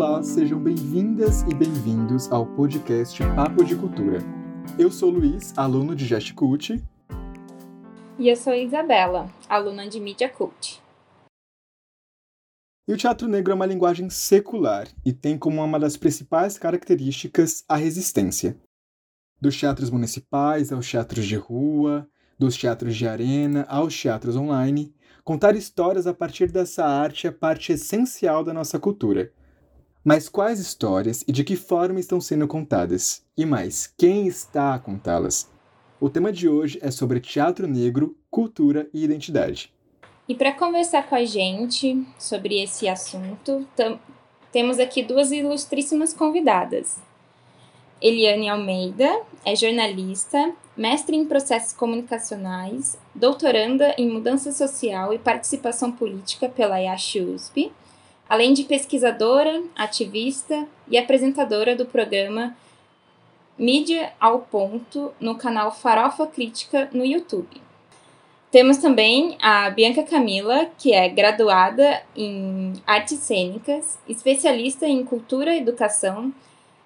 Olá, sejam bem-vindas e bem-vindos ao podcast Papo de Cultura. Eu sou Luiz, aluno de Gest Cult. E eu sou Isabela, aluna de Media Cult. E o teatro negro é uma linguagem secular e tem como uma das principais características a resistência. Dos teatros municipais aos teatros de rua, dos teatros de arena aos teatros online, contar histórias a partir dessa arte é parte essencial da nossa cultura mas quais histórias e de que forma estão sendo contadas? E mais, quem está a contá-las? O tema de hoje é sobre teatro negro, cultura e identidade. E para conversar com a gente sobre esse assunto, temos aqui duas ilustríssimas convidadas. Eliane Almeida é jornalista, mestre em processos comunicacionais, doutoranda em mudança social e participação política pela IASH USP além de pesquisadora, ativista e apresentadora do programa Mídia ao Ponto no canal Farofa Crítica no YouTube. Temos também a Bianca Camila, que é graduada em artes cênicas, especialista em cultura educação,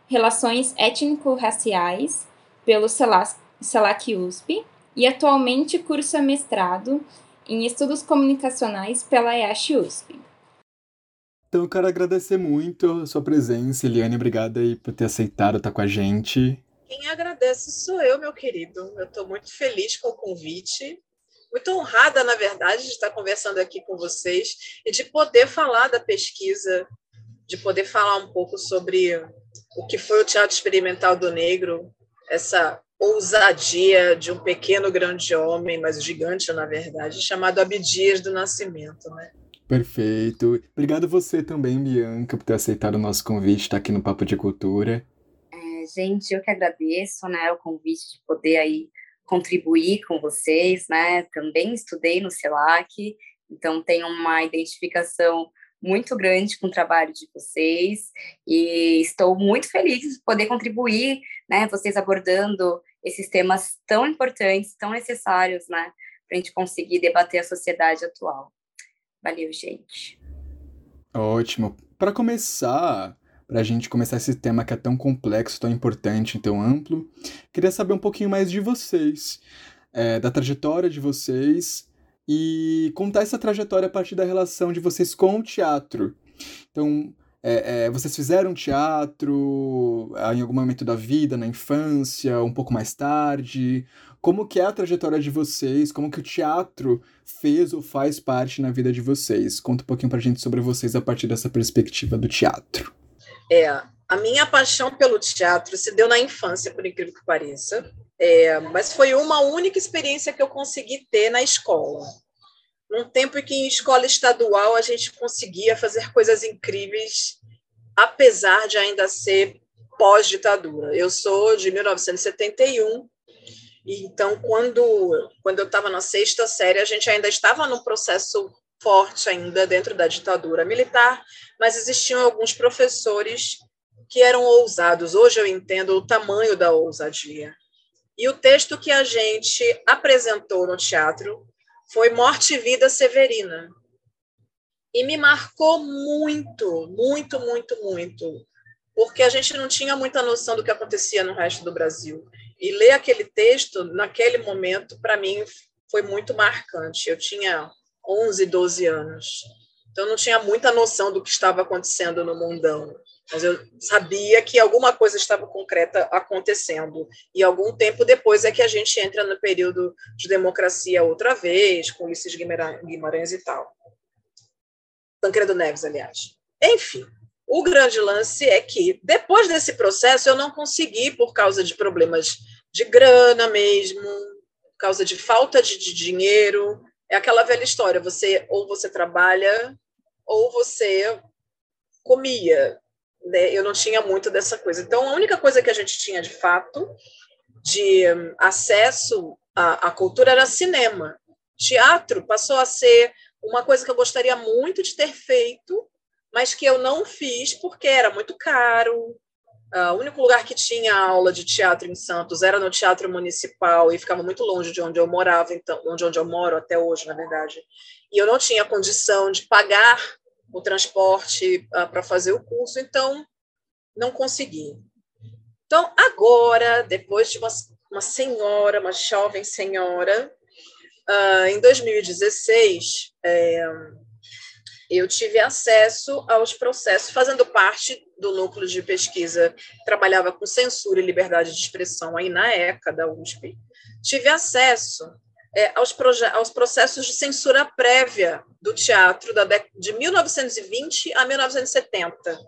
relações étnico-raciais pelo CELAC USP e atualmente cursa mestrado em estudos comunicacionais pela EASH USP. Então eu quero agradecer muito a sua presença, Eliane. Obrigada aí por ter aceitado estar com a gente. Quem agradece sou eu, meu querido. Eu estou muito feliz com o convite, muito honrada, na verdade, de estar conversando aqui com vocês e de poder falar da pesquisa, de poder falar um pouco sobre o que foi o Teatro Experimental do Negro, essa ousadia de um pequeno grande homem, mas gigante, na verdade, chamado Abdias do Nascimento, né? Perfeito. Obrigado você também, Bianca, por ter aceitado o nosso convite, estar aqui no Papo de Cultura. É, gente, eu que agradeço, né, o convite de poder aí contribuir com vocês, né? Também estudei no CELAC, então tenho uma identificação muito grande com o trabalho de vocês e estou muito feliz de poder contribuir, né? Vocês abordando esses temas tão importantes, tão necessários, né? Para a gente conseguir debater a sociedade atual. Valeu, gente. Ótimo. Para começar, para a gente começar esse tema que é tão complexo, tão importante, tão amplo, queria saber um pouquinho mais de vocês, é, da trajetória de vocês e contar essa trajetória a partir da relação de vocês com o teatro. Então, é, é, vocês fizeram teatro em algum momento da vida, na infância, um pouco mais tarde? Como que é a trajetória de vocês? Como que o teatro fez ou faz parte na vida de vocês? Conta um pouquinho pra gente sobre vocês a partir dessa perspectiva do teatro. É, a minha paixão pelo teatro se deu na infância, por incrível que pareça. É, mas foi uma única experiência que eu consegui ter na escola. Num tempo em que em escola estadual a gente conseguia fazer coisas incríveis, apesar de ainda ser pós-ditadura. Eu sou de 1971 então, quando, quando eu estava na sexta série, a gente ainda estava num processo forte ainda dentro da ditadura militar, mas existiam alguns professores que eram ousados. Hoje eu entendo o tamanho da ousadia. E o texto que a gente apresentou no teatro foi Morte e Vida Severina. E me marcou muito, muito, muito, muito, porque a gente não tinha muita noção do que acontecia no resto do Brasil. E ler aquele texto, naquele momento, para mim, foi muito marcante. Eu tinha 11, 12 anos. Então, não tinha muita noção do que estava acontecendo no mundão. Mas eu sabia que alguma coisa estava concreta acontecendo. E algum tempo depois é que a gente entra no período de democracia outra vez, com Ulisses Guimarães e tal. Tancredo Neves, aliás. Enfim, o grande lance é que, depois desse processo, eu não consegui, por causa de problemas de grana mesmo, por causa de falta de, de dinheiro. É aquela velha história: você ou você trabalha ou você comia. Né? Eu não tinha muito dessa coisa. Então, a única coisa que a gente tinha de fato de acesso à, à cultura era cinema. Teatro passou a ser uma coisa que eu gostaria muito de ter feito, mas que eu não fiz porque era muito caro, Uh, o único lugar que tinha aula de teatro em Santos era no Teatro Municipal e ficava muito longe de onde eu morava, então, onde, onde eu moro até hoje, na verdade. E eu não tinha condição de pagar o transporte uh, para fazer o curso, então não consegui. Então, agora, depois de uma, uma senhora, uma jovem senhora, uh, em 2016, é, eu tive acesso aos processos, fazendo parte do núcleo de pesquisa, trabalhava com censura e liberdade de expressão aí na ECA da USP, tive acesso é, aos, aos, processos de censura prévia do teatro da de 1920 a 1970.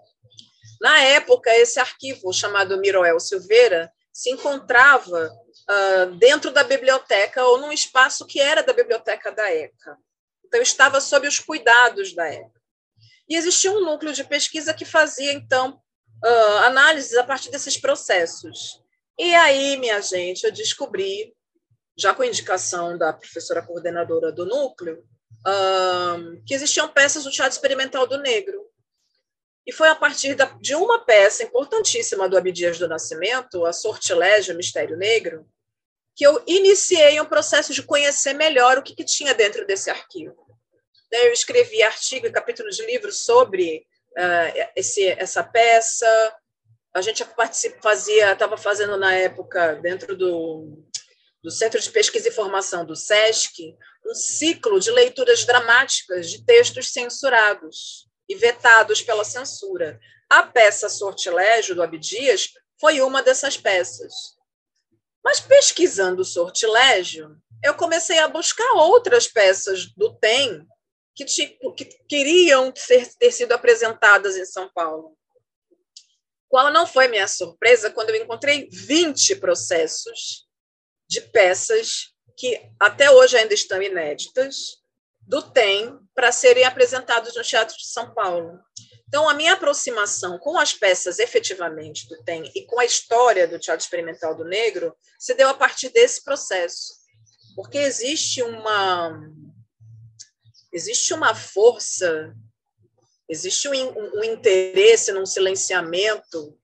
Na época, esse arquivo, chamado Miroel Silveira, se encontrava uh, dentro da biblioteca ou num espaço que era da biblioteca da ECA. Então, estava sob os cuidados da ECA. E existia um núcleo de pesquisa que fazia, então, uh, análises a partir desses processos. E aí, minha gente, eu descobri já com indicação da professora coordenadora do núcleo, que existiam peças do Teatro Experimental do Negro. E foi a partir da, de uma peça importantíssima do Abdias do Nascimento, a Sortilégio Mistério Negro, que eu iniciei um processo de conhecer melhor o que, que tinha dentro desse arquivo. Eu escrevi artigo e capítulos de livros sobre uh, esse, essa peça. A gente fazia, estava fazendo na época dentro do do Centro de Pesquisa e Formação do SESC, um ciclo de leituras dramáticas de textos censurados e vetados pela censura. A peça Sortilégio, do Abdias, foi uma dessas peças. Mas pesquisando o Sortilégio, eu comecei a buscar outras peças do TEM que, tipo, que queriam ser, ter sido apresentadas em São Paulo. Qual não foi minha surpresa quando eu encontrei 20 processos de peças que até hoje ainda estão inéditas do TEM para serem apresentados no Teatro de São Paulo. Então, a minha aproximação com as peças efetivamente do TEM e com a história do Teatro Experimental do Negro se deu a partir desse processo, porque existe uma existe uma força, existe um, um interesse num silenciamento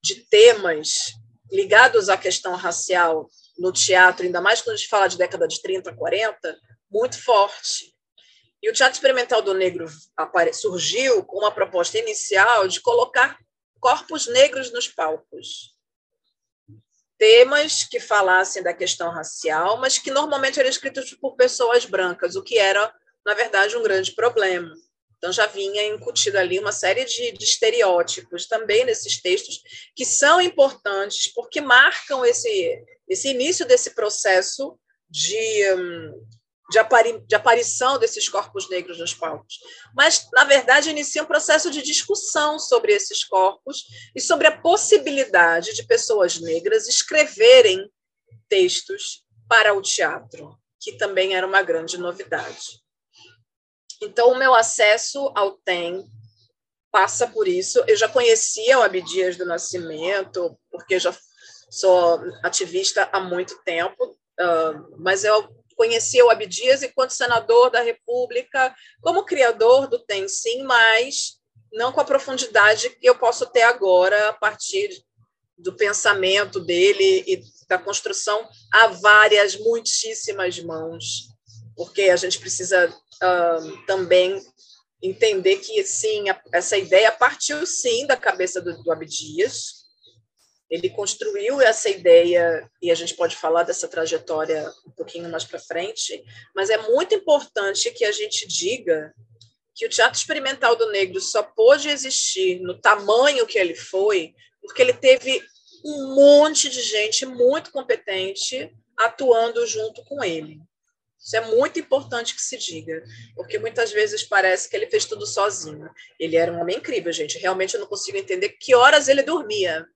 de temas ligados à questão racial no teatro, ainda mais quando a gente fala de década de 30, 40, muito forte. E o Teatro Experimental do Negro surgiu com uma proposta inicial de colocar corpos negros nos palcos. Temas que falassem da questão racial, mas que normalmente eram escritos por pessoas brancas, o que era, na verdade, um grande problema. Então, já vinha incutido ali uma série de, de, estereótipos também nesses textos, que são importantes porque marcam esse, esse início desse processo de, hum, de, apari, de aparição desses corpos negros nos palcos. Mas, na verdade, inicia um processo de discussão sobre esses corpos e sobre a possibilidade de pessoas negras escreverem textos para o teatro, que também era uma grande novidade. Então, o meu acesso ao TEM passa por isso. Eu já conhecia o Abdias do Nascimento, porque já sou ativista há muito tempo, mas eu conheci o Abdias enquanto senador da República, como criador do TEM, sim, mas não com a profundidade que eu posso ter agora a partir do pensamento dele e da construção a várias, muitíssimas mãos, porque a gente precisa uh, também entender que, sim, essa ideia partiu, sim, da cabeça do, do Abdias, ele construiu essa ideia, e a gente pode falar dessa trajetória um pouquinho mais para frente, mas é muito importante que a gente diga que o Teatro Experimental do Negro só pôde existir no tamanho que ele foi, porque ele teve um monte de gente muito competente atuando junto com ele. Isso é muito importante que se diga, porque muitas vezes parece que ele fez tudo sozinho. Ele era um homem incrível, gente. Realmente eu não consigo entender que horas ele dormia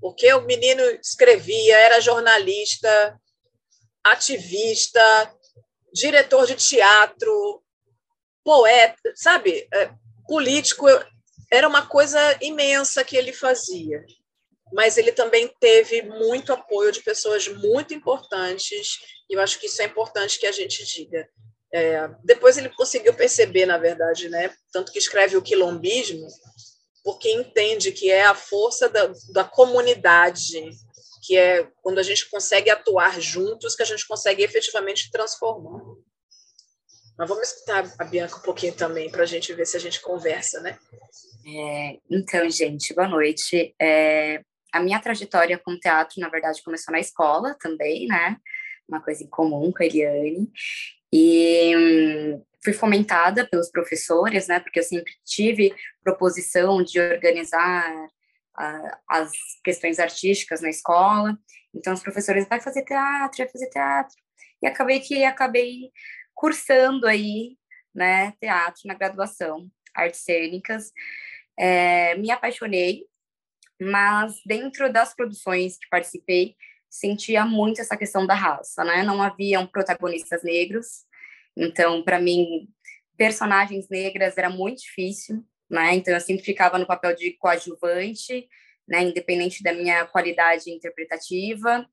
porque o menino escrevia, era jornalista, ativista, diretor de teatro, poeta, sabe? É, político. Era uma coisa imensa que ele fazia. Mas ele também teve muito apoio de pessoas muito importantes, e eu acho que isso é importante que a gente diga. É, depois ele conseguiu perceber, na verdade, né? tanto que escreve o quilombismo, porque entende que é a força da, da comunidade, que é quando a gente consegue atuar juntos, que a gente consegue efetivamente transformar. Mas vamos escutar a Bianca um pouquinho também, para a gente ver se a gente conversa, né? É, então, gente, boa noite. É, a minha trajetória com teatro, na verdade, começou na escola também, né? Uma coisa em comum com a Eliane. E hum, fui fomentada pelos professores, né? Porque eu sempre tive proposição de organizar uh, as questões artísticas na escola. Então, os professores vai fazer teatro, vai fazer teatro. E acabei que acabei cursando aí, né, teatro na graduação, artes cênicas. É, me apaixonei, mas dentro das produções que participei, sentia muito essa questão da raça, né? Não haviam protagonistas negros, então para mim personagens negras era muito difícil, né? Então eu sempre ficava no papel de coadjuvante, né? Independente da minha qualidade interpretativa.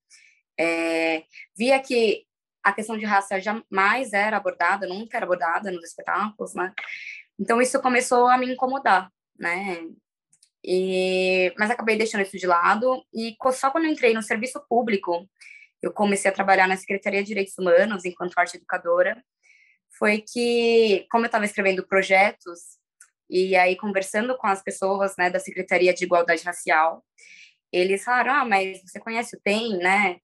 É, via que a questão de raça jamais era abordada, nunca era abordada nos espetáculos, né? Então isso começou a me incomodar, né? E, mas acabei deixando isso de lado e só quando entrei no serviço público, eu comecei a trabalhar na Secretaria de Direitos Humanos enquanto arte educadora, foi que, como eu estava escrevendo projetos e aí conversando com as pessoas, né, da Secretaria de Igualdade Racial, eles falaram, ah, mas você conhece o TEM, né?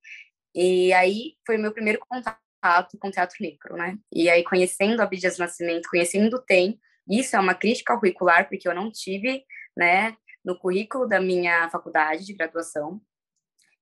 E aí foi o meu primeiro contato com o teatro negro, né? E aí conhecendo a Abdias Nascimento, conhecendo o TEM, isso é uma crítica curricular, porque eu não tive, né, no currículo da minha faculdade de graduação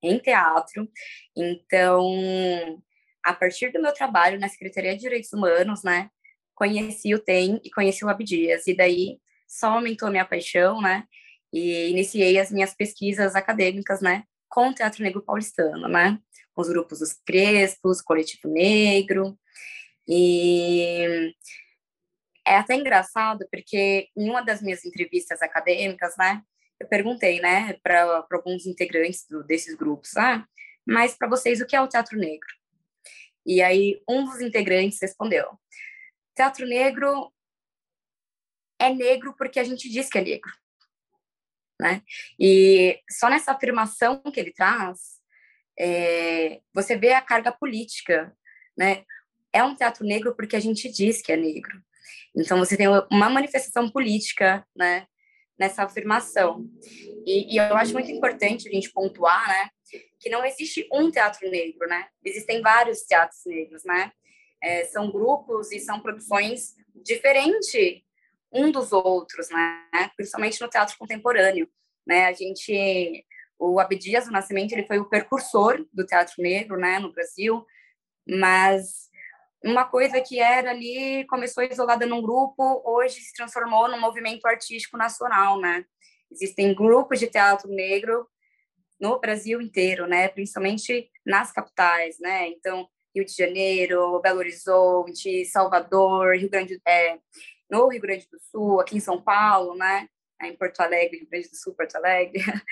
em teatro. Então, a partir do meu trabalho na Secretaria de Direitos Humanos, né, conheci o TEM e conheci o Abdias, e daí só aumentou minha paixão, né, e iniciei as minhas pesquisas acadêmicas, né, com o Teatro Negro Paulistano, né, com os grupos Os Crespos, Coletivo Negro, e é até engraçado porque em uma das minhas entrevistas acadêmicas, né, eu perguntei, né, para alguns integrantes do, desses grupos, ah, mas para vocês o que é o teatro negro? E aí um dos integrantes respondeu: teatro negro é negro porque a gente diz que é negro, né? E só nessa afirmação que ele traz, é, você vê a carga política, né? É um teatro negro porque a gente diz que é negro. Então, você tem uma manifestação política, né, nessa afirmação. E, e, eu acho muito importante a gente pontuar, né, que não existe um teatro negro, né? Existem vários teatros negros, né? É, são grupos e são produções diferentes um dos outros, né? Principalmente no teatro contemporâneo, né? A gente, o Abdias do Nascimento, ele foi o precursor do teatro negro, né, no Brasil, mas uma coisa que era ali, começou isolada num grupo, hoje se transformou num movimento artístico nacional, né? Existem grupos de teatro negro no Brasil inteiro, né? Principalmente nas capitais, né? Então, Rio de Janeiro, Belo Horizonte, Salvador, Rio Grande, é, no Rio Grande do Sul, aqui em São Paulo, né? Em Porto Alegre, Rio Grande do Sul, Porto Alegre.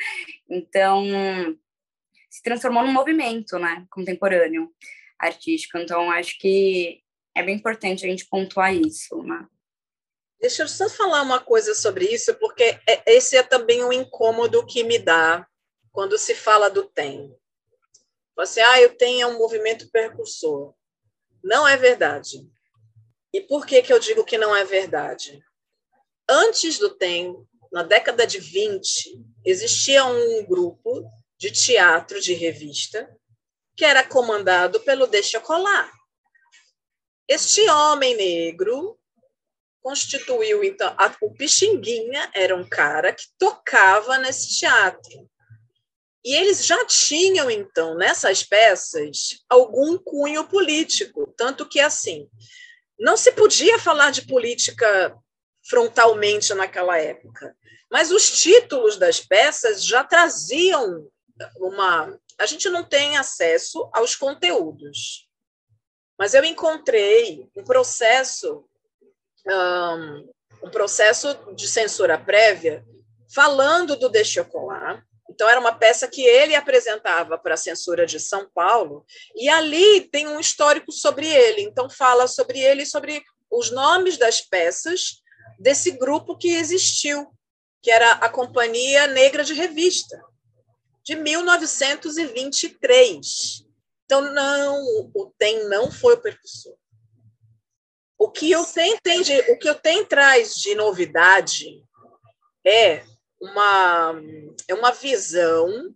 Então, se transformou num movimento, né? Contemporâneo artístico. Então, acho que é bem importante a gente pontuar isso, né? Deixa eu só falar uma coisa sobre isso, porque é, esse é também um incômodo que me dá quando se fala do TEM. Você, ah, eu tenho um movimento percursor. Não é verdade. E por que, que eu digo que não é verdade? Antes do TEM, na década de 20, existia um grupo de teatro de revista que era comandado pelo Deixa Colar. Este homem negro constituiu, então, a, o Pixinguinha era um cara que tocava nesse teatro. E eles já tinham, então, nessas peças, algum cunho político. Tanto que, assim, não se podia falar de política frontalmente naquela época, mas os títulos das peças já traziam uma a gente não tem acesso aos conteúdos. Mas eu encontrei um processo, um, um processo de censura prévia falando do Dechocolat. Então, era uma peça que ele apresentava para a censura de São Paulo, e ali tem um histórico sobre ele. Então, fala sobre ele e sobre os nomes das peças desse grupo que existiu, que era a Companhia Negra de Revista de 1923. Então, não, o TEM não foi o percussor. O que eu tenho, tem de, o que eu tenho traz de novidade é uma, é uma visão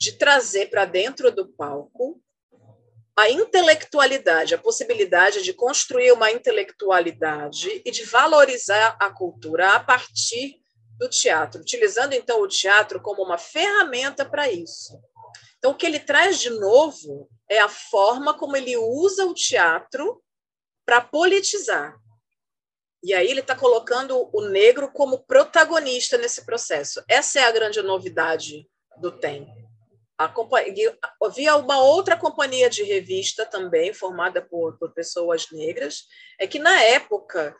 de trazer para dentro do palco a intelectualidade, a possibilidade de construir uma intelectualidade e de valorizar a cultura a partir do teatro, utilizando então o teatro como uma ferramenta para isso. Então, o que ele traz de novo é a forma como ele usa o teatro para politizar. E aí ele está colocando o negro como protagonista nesse processo. Essa é a grande novidade do TEM. Havia uma outra companhia de revista também, formada por, por pessoas negras, é que na época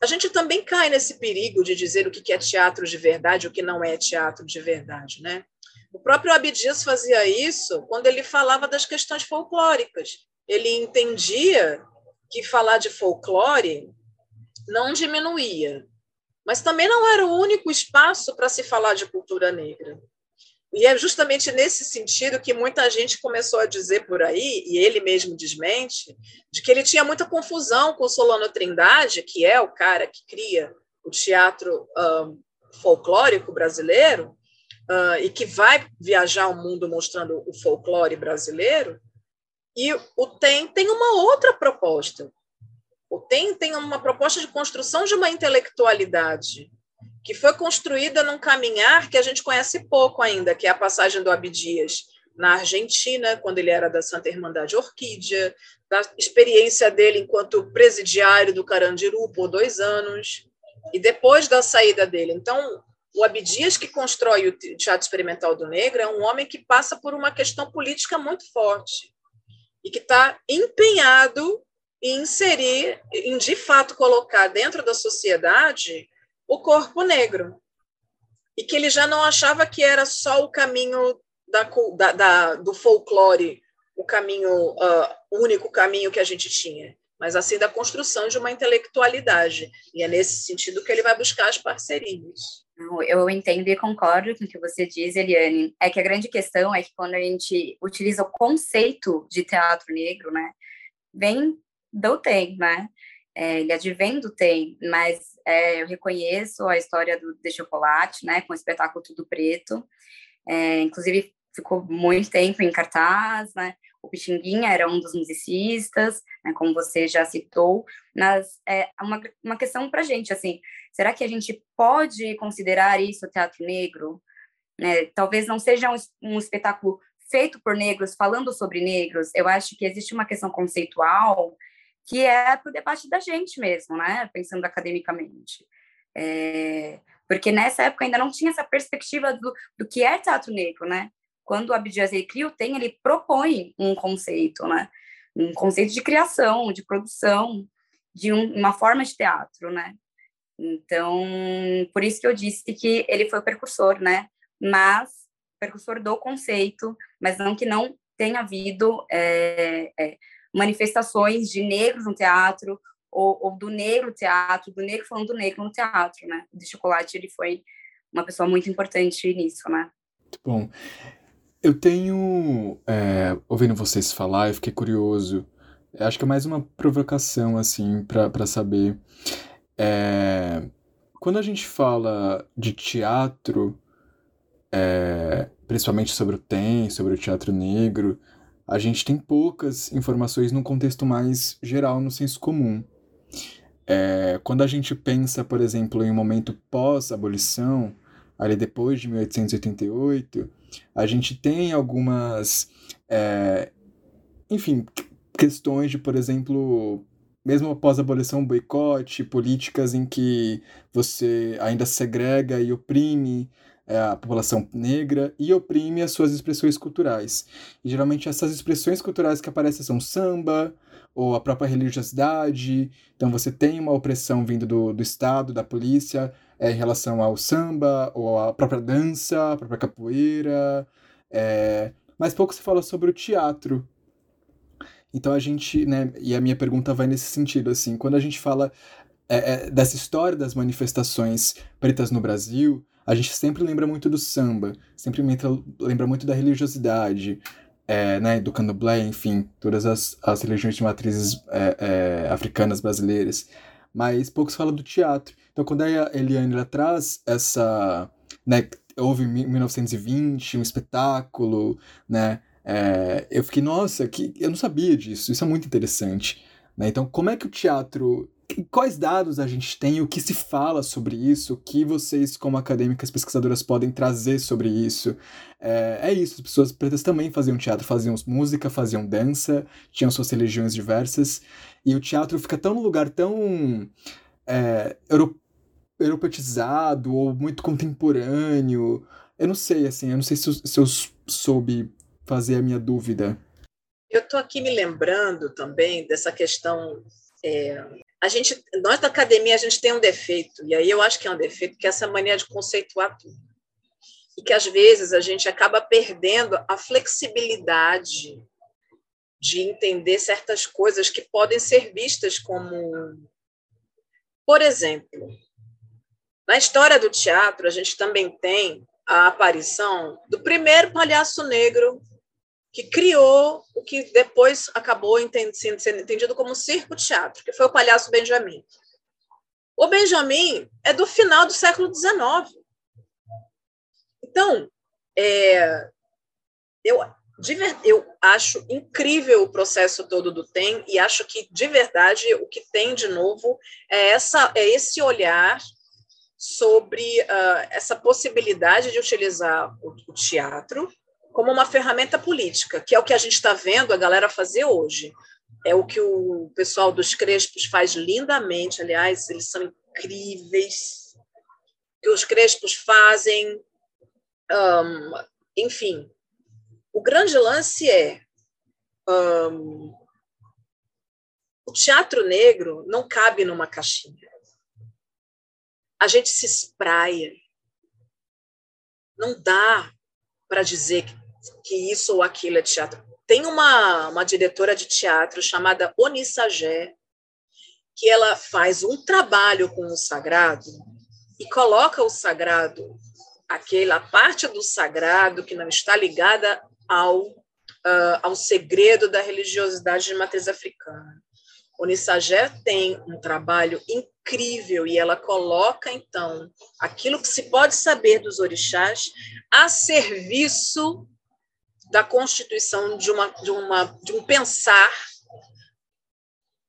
a gente também cai nesse perigo de dizer o que é teatro de verdade e o que não é teatro de verdade, né? O próprio Abdias fazia isso quando ele falava das questões folclóricas. Ele entendia que falar de folclore não diminuía, mas também não era o único espaço para se falar de cultura negra. E é justamente nesse sentido que muita gente começou a dizer por aí, e ele mesmo desmente, de que ele tinha muita confusão com Solano Trindade, que é o cara que cria o teatro um, folclórico brasileiro, uh, e que vai viajar o mundo mostrando o folclore brasileiro. E o TEM tem uma outra proposta. O TEM tem uma proposta de construção de uma intelectualidade que foi construída num caminhar que a gente conhece pouco ainda, que é a passagem do Abdias na Argentina, quando ele era da Santa Irmandade Orquídea, da experiência dele enquanto presidiário do Carandiru por dois anos, e depois da saída dele. Então, o Abdias, que constrói o Teatro Experimental do Negro, é um homem que passa por uma questão política muito forte e que está empenhado em inserir, em de fato colocar dentro da sociedade o corpo negro. E que ele já não achava que era só o caminho da, da, da do folclore, o caminho, uh, único caminho que a gente tinha, mas assim da construção de uma intelectualidade. E é nesse sentido que ele vai buscar as parcerias. Eu entendo e concordo com o que você diz, Eliane. É que a grande questão é que quando a gente utiliza o conceito de teatro negro, né, vem do TEM, né? É, ele advém do TEM, mas é, eu reconheço a história do de chocolate, né, com o espetáculo Tudo Preto. É, inclusive ficou muito tempo em cartaz, né? O Pixinguinha era um dos musicistas, né, como você já citou, mas é uma, uma questão para a gente, assim, será que a gente pode considerar isso teatro negro? Né? Talvez não seja um, um espetáculo feito por negros, falando sobre negros, eu acho que existe uma questão conceitual que é para o debate da gente mesmo, né? Pensando academicamente. É, porque nessa época ainda não tinha essa perspectiva do, do que é teatro negro, né? Quando o Abdias cria o TEM, ele propõe um conceito, né? Um conceito de criação, de produção, de um, uma forma de teatro, né? Então, por isso que eu disse que ele foi o precursor, né? Mas, precursor do conceito, mas não que não tenha havido é, é, manifestações de negros no teatro, ou, ou, do negro teatro, do negro falando do negro no teatro, né? O de Chocolate, ele foi uma pessoa muito importante nisso, né? Muito bom. Eu tenho, é, ouvindo vocês falar, eu fiquei curioso. Acho que é mais uma provocação, assim, para saber. É, quando a gente fala de teatro, é, principalmente sobre o TEM, sobre o teatro negro, a gente tem poucas informações num contexto mais geral, no senso comum. É, quando a gente pensa, por exemplo, em um momento pós-abolição, ali depois de 1888, a gente tem algumas, é, enfim, questões de, por exemplo, mesmo após a abolição, boicote, políticas em que você ainda segrega e oprime a população negra e oprime as suas expressões culturais. E geralmente essas expressões culturais que aparecem são samba ou a própria religiosidade. Então você tem uma opressão vindo do, do Estado, da polícia, é, em relação ao samba ou à própria dança, a própria capoeira. É... Mas pouco se fala sobre o teatro. Então a gente, né, e a minha pergunta vai nesse sentido, assim, quando a gente fala é, é, dessa história das manifestações pretas no Brasil, a gente sempre lembra muito do samba, sempre lembra muito da religiosidade. é, né, do candomblé, enfim, todas as, as religiões de matrizes é, é, africanas brasileiras, mas poucos falam do teatro. Então, quando a Eliane traz essa, né, houve em 1920 um espetáculo, né, é, eu fiquei, nossa, que, eu não sabia disso, isso é muito interessante. Né? Então, como é que o teatro quais dados a gente tem, o que se fala sobre isso, o que vocês, como acadêmicas pesquisadoras, podem trazer sobre isso. É, é, isso, as pessoas pretas também faziam teatro, faziam música, faziam dança, tinham suas religiões diversas, e o teatro fica tão num lugar tão é, euro, europeizado ou muito contemporâneo. Eu não sei, assim, eu não sei se, se eu soube fazer a minha dúvida. Eu estou aqui me lembrando também dessa questão é, a gente, nós da academia, a gente tem um defeito, e aí eu acho que é um defeito, que é essa mania de conceituar tudo. E que às vezes a gente acaba perdendo a flexibilidade de entender certas coisas que podem ser vistas como. Por exemplo, na história do teatro, a gente também tem a aparição do primeiro palhaço negro que criou o que depois acabou sendo entendido como circo-teatro, que foi o palhaço Benjamin. O Benjamin é do final do século XIX. Então, é, eu, eu acho incrível o processo todo do TEM e acho que, de verdade, o que tem de novo é, essa, é esse olhar sobre uh, essa possibilidade de utilizar o, o teatro como uma ferramenta política, que é o que a gente está vendo a galera fazer hoje. É o que o pessoal dos Crespos faz lindamente, aliás, eles são incríveis. O que os Crespos fazem. Um, enfim, o grande lance é. Um, o teatro negro não cabe numa caixinha. A gente se espraia. Não dá para dizer que isso ou aquilo é teatro. Tem uma, uma diretora de teatro chamada Onissagé, que ela faz um trabalho com o sagrado e coloca o sagrado, aquela parte do sagrado que não está ligada ao, uh, ao segredo da religiosidade de matriz africana. Onissagé tem um trabalho incrível e ela coloca, então, aquilo que se pode saber dos orixás a serviço da constituição de, uma, de, uma, de um pensar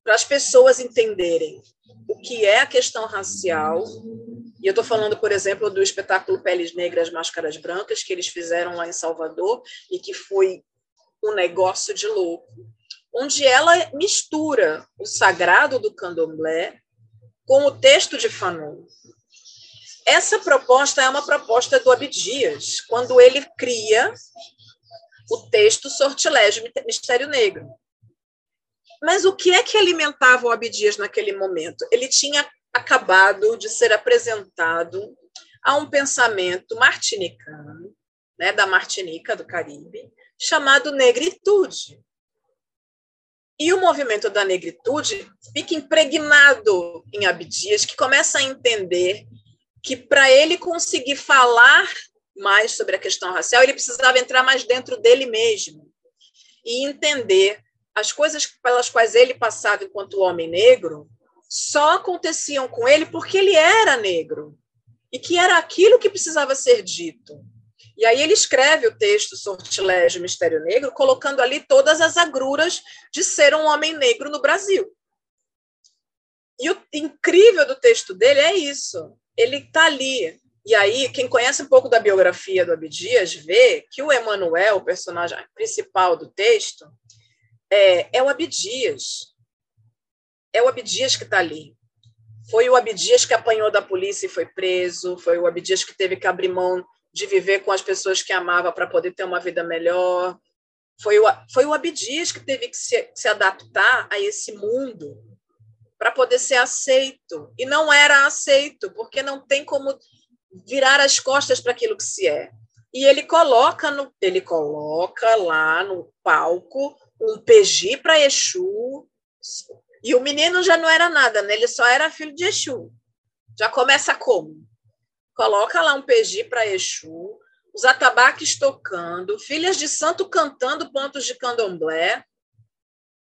para as pessoas entenderem o que é a questão racial. E eu estou falando, por exemplo, do espetáculo Peles Negras, Máscaras Brancas, que eles fizeram lá em Salvador e que foi um negócio de louco, onde ela mistura o sagrado do candomblé com o texto de Fanon. Essa proposta é uma proposta do Abdias, quando ele cria o texto Sortilégio Mistério Negro. Mas o que é que alimentava o Abdias naquele momento? Ele tinha acabado de ser apresentado a um pensamento martinicano, né, da Martinica, do Caribe, chamado negritude. E o movimento da negritude fica impregnado em Abdias, que começa a entender que para ele conseguir falar mais sobre a questão racial, ele precisava entrar mais dentro dele mesmo e entender as coisas pelas quais ele passava enquanto homem negro só aconteciam com ele porque ele era negro e que era aquilo que precisava ser dito. E aí ele escreve o texto Sortilégio Mistério Negro, colocando ali todas as agruras de ser um homem negro no Brasil. E o incrível do texto dele é isso. Ele está ali e aí, quem conhece um pouco da biografia do Abdias, vê que o Emanuel, o personagem principal do texto, é, é o Abdias. É o Abdias que está ali. Foi o Abdias que apanhou da polícia e foi preso, foi o Abdias que teve que abrir mão de viver com as pessoas que amava para poder ter uma vida melhor. Foi o, foi o Abdias que teve que se, se adaptar a esse mundo para poder ser aceito. E não era aceito, porque não tem como virar as costas para aquilo que se é. E ele coloca no, ele coloca lá no palco um PG para Exu. E o menino já não era nada, né? ele só era filho de Exu. Já começa como? Coloca lá um PG para Exu, os atabaques tocando, filhas de santo cantando pontos de candomblé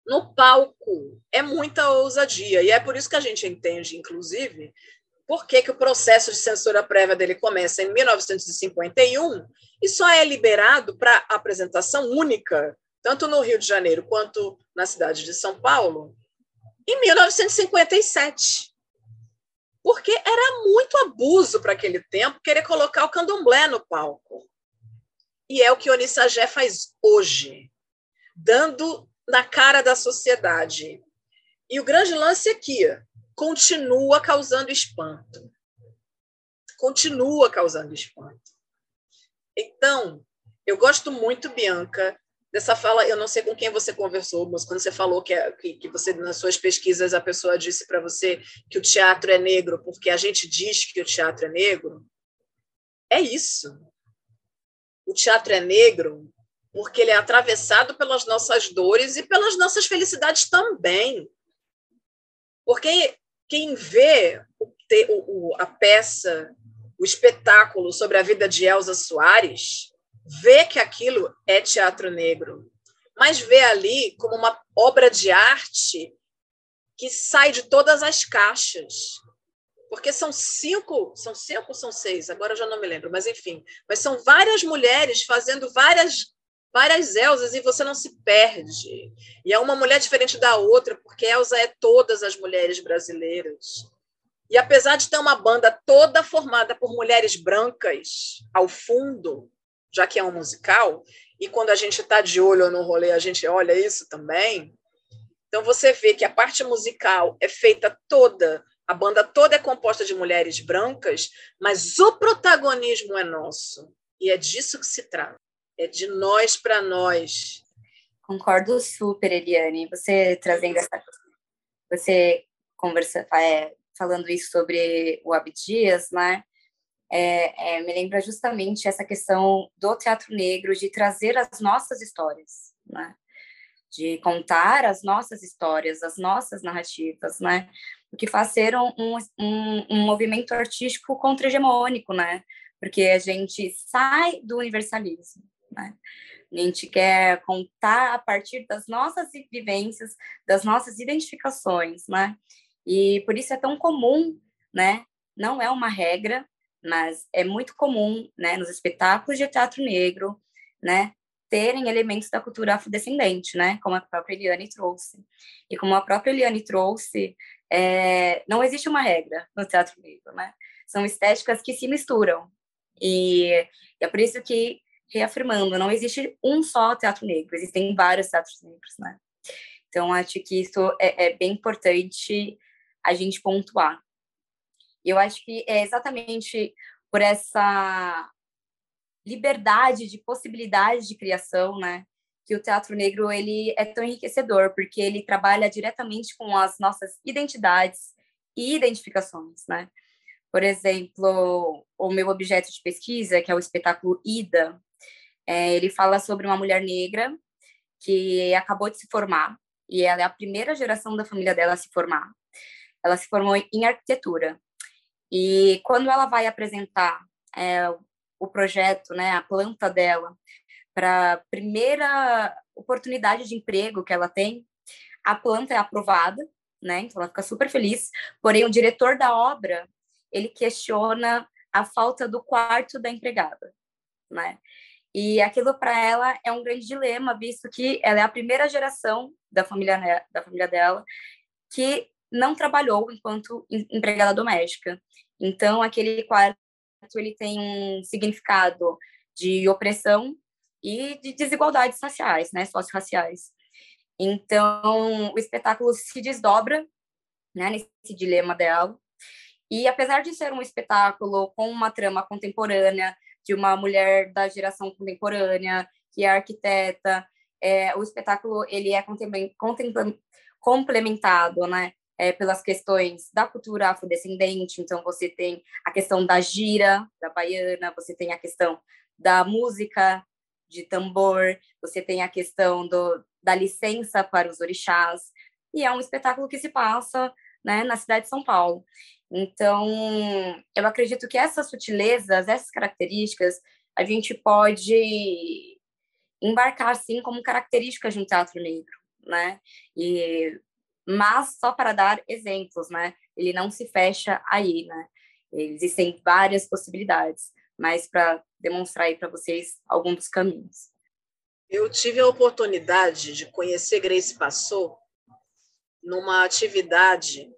no palco. É muita ousadia. E é por isso que a gente entende, inclusive, por que, que o processo de censura prévia dele começa em 1951 e só é liberado para apresentação única, tanto no Rio de Janeiro quanto na cidade de São Paulo, em 1957 porque era muito abuso para aquele tempo querer colocar o candomblé no palco. E é o que Onissagé faz hoje, dando na cara da sociedade. E o grande lance aqui continua causando espanto. Continua causando espanto. Então, eu gosto muito, Bianca, dessa fala, eu não sei com quem você conversou, mas quando você falou que, é, que, que você, nas suas pesquisas, a pessoa disse para você que o teatro é negro porque a gente diz que o teatro é negro, é isso. O teatro é negro porque ele é atravessado pelas nossas dores e pelas nossas felicidades também. Porque quem vê o, o, a peça, o espetáculo sobre a vida de Elza Soares, vê que aquilo é teatro negro, mas vê ali como uma obra de arte que sai de todas as caixas. Porque são cinco, são cinco ou são seis, agora eu já não me lembro, mas enfim. Mas são várias mulheres fazendo várias várias Elsas e você não se perde. E é uma mulher diferente da outra, porque Elsa é todas as mulheres brasileiras. E apesar de ter uma banda toda formada por mulheres brancas ao fundo, já que é um musical, e quando a gente está de olho no rolê, a gente olha isso também. Então você vê que a parte musical é feita toda, a banda toda é composta de mulheres brancas, mas o protagonismo é nosso. E é disso que se trata. É de nós para nós. Concordo super, Eliane. Você trazendo essa você conversa, é, falando isso sobre o Abdias, né? é, é, me lembra justamente essa questão do teatro negro, de trazer as nossas histórias, né? de contar as nossas histórias, as nossas narrativas, né? O que faz ser um, um, um movimento artístico contra-hegemônico, né? Porque a gente sai do universalismo, né? A gente quer contar a partir das nossas vivências, das nossas identificações, né? E por isso é tão comum, né? Não é uma regra, mas é muito comum, né, nos espetáculos de teatro negro, né, terem elementos da cultura afrodescendente, né, como a própria Eliane trouxe. E como a própria Eliane trouxe, é, não existe uma regra no teatro negro, né? São estéticas que se misturam. E, é por isso que, reafirmando, não existe um só teatro negro, existem vários teatros negros, né? Então, acho que isso é, é bem importante a gente pontuar. Eu acho que é exatamente por essa liberdade de possibilidade de criação, né, que o teatro negro ele é tão enriquecedor, porque ele trabalha diretamente com as nossas identidades e identificações, né? Por exemplo, o meu objeto de pesquisa, que é o espetáculo Ida, é, ele fala sobre uma mulher negra que acabou de se formar e ela é a primeira geração da família dela a se formar. Ela se formou em arquitetura e quando ela vai apresentar é, o projeto, né, a planta dela, para primeira oportunidade de emprego que ela tem, a planta é aprovada, né? Então ela fica super feliz. Porém, o diretor da obra ele questiona a falta do quarto da empregada, né? E aquilo para ela é um grande dilema, visto que ela é a primeira geração da família da família dela que não trabalhou enquanto empregada doméstica. Então, aquele quarto ele tem um significado de opressão e de desigualdades raciais, né, socio-raciais. Então, o espetáculo se desdobra né, nesse dilema dela. E apesar de ser um espetáculo com uma trama contemporânea, de uma mulher da geração contemporânea, que é arquiteta, é, o espetáculo ele é complementado né, é, pelas questões da cultura afrodescendente, então você tem a questão da gira, da baiana, você tem a questão da música de tambor, você tem a questão do, da licença para os orixás, e é um espetáculo que se passa né, na cidade de São Paulo. Então, eu acredito que essas sutilezas, essas características, a gente pode embarcar assim como características de um teatro negro, né? E mas só para dar exemplos, né? Ele não se fecha aí, né? Existem várias possibilidades, mas para demonstrar aí para vocês alguns dos caminhos. Eu tive a oportunidade de conhecer Grace Passou numa atividade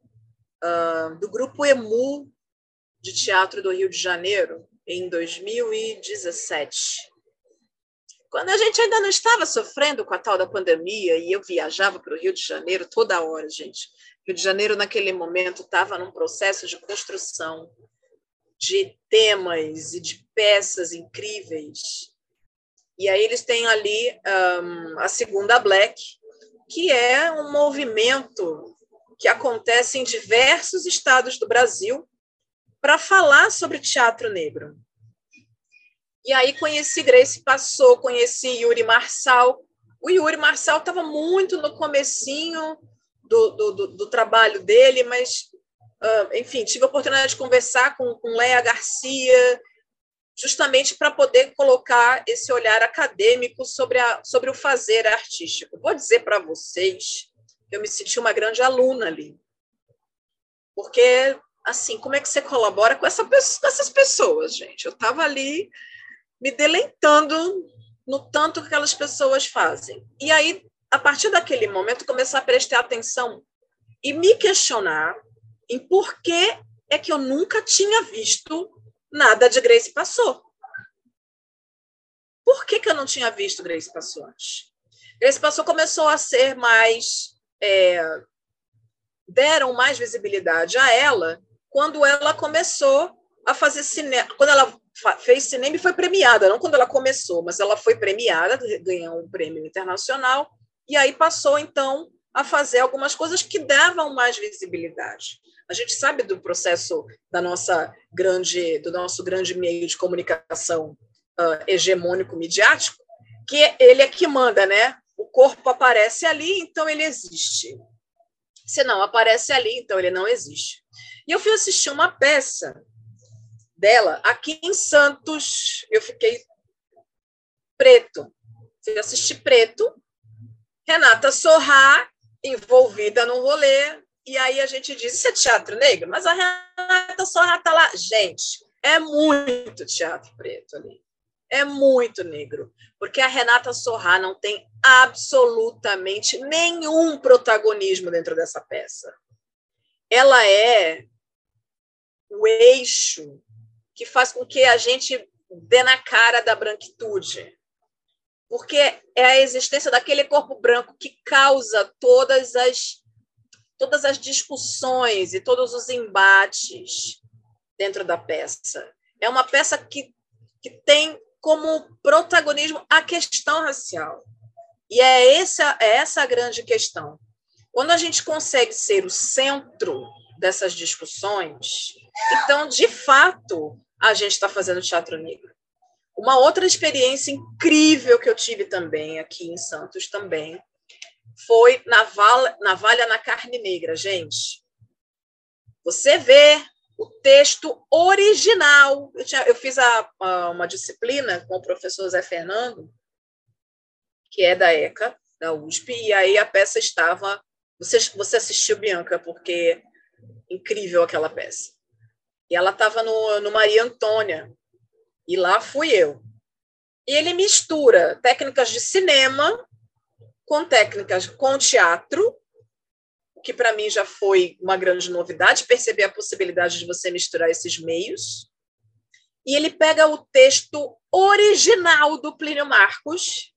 uh, do grupo EMU de teatro do Rio de Janeiro em 2017. Quando a gente ainda não estava sofrendo com a tal da pandemia e eu viajava para o Rio de Janeiro toda hora, gente. Rio de Janeiro, naquele momento, estava num processo de construção de temas e de peças incríveis. E aí eles têm ali um, a Segunda Black, que é um movimento que acontece em diversos estados do Brasil para falar sobre teatro negro. E aí conheci Grace Passou, conheci Yuri Marçal. O Yuri Marçal estava muito no comecinho do, do, do, do trabalho dele, mas, uh, enfim, tive a oportunidade de conversar com, com Leia Garcia, justamente para poder colocar esse olhar acadêmico sobre, a, sobre o fazer artístico. Vou dizer para vocês eu me senti uma grande aluna ali. Porque, assim, como é que você colabora com, essa, com essas pessoas, gente? Eu estava ali me deleitando no tanto que aquelas pessoas fazem. E aí, a partir daquele momento, começar a prestar atenção e me questionar em por que é que eu nunca tinha visto nada de Grace Passou. Por que, que eu não tinha visto Grace Passou antes? Grace Passou começou a ser mais. É, deram mais visibilidade a ela quando ela começou a fazer cinema. Quando ela fez cinema e foi premiada, não quando ela começou, mas ela foi premiada, ganhou um prêmio internacional, e aí passou, então, a fazer algumas coisas que davam mais visibilidade. A gente sabe do processo da nossa grande, do nosso grande meio de comunicação uh, hegemônico midiático, que ele é que manda, né? O corpo aparece ali, então ele existe. Se não aparece ali, então ele não existe. E eu fui assistir uma peça dela aqui em Santos. Eu fiquei preto. Fui assistir preto. Renata Sorrá envolvida no rolê. E aí a gente diz: Isso é teatro negro? Mas a Renata Sorrá está lá. Gente, é muito teatro preto ali. É muito negro. Porque a Renata Sorrá não tem absolutamente nenhum protagonismo dentro dessa peça. Ela é o eixo que faz com que a gente dê na cara da branquitude. Porque é a existência daquele corpo branco que causa todas as todas as discussões e todos os embates dentro da peça. É uma peça que, que tem como protagonismo a questão racial. E é essa, é essa a grande questão. Quando a gente consegue ser o centro dessas discussões, então, de fato, a gente está fazendo teatro negro. Uma outra experiência incrível que eu tive também aqui em Santos também foi Navalha, Navalha na Carne Negra, gente. Você vê o texto original. Eu, tinha, eu fiz a, a, uma disciplina com o professor Zé Fernando, que é da ECA, da USP, e aí a peça estava. Você, você assistiu, Bianca, porque incrível aquela peça. E ela estava no, no Maria Antônia. E lá fui eu. E ele mistura técnicas de cinema com técnicas com teatro, que para mim já foi uma grande novidade, perceber a possibilidade de você misturar esses meios. E ele pega o texto original do Plínio Marcos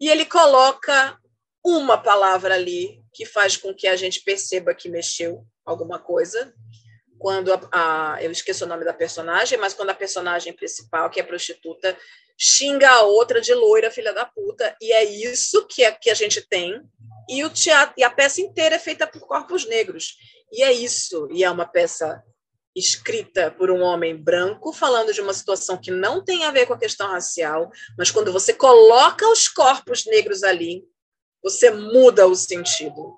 e ele coloca uma palavra ali que faz com que a gente perceba que mexeu alguma coisa quando a, a, eu esqueço o nome da personagem, mas quando a personagem principal, que é prostituta, xinga a outra de loira, filha da puta, e é isso que, é, que a gente tem. E o teatro, e a peça inteira é feita por corpos negros. E é isso, e é uma peça escrita por um homem branco falando de uma situação que não tem a ver com a questão racial, mas quando você coloca os corpos negros ali, você muda o sentido.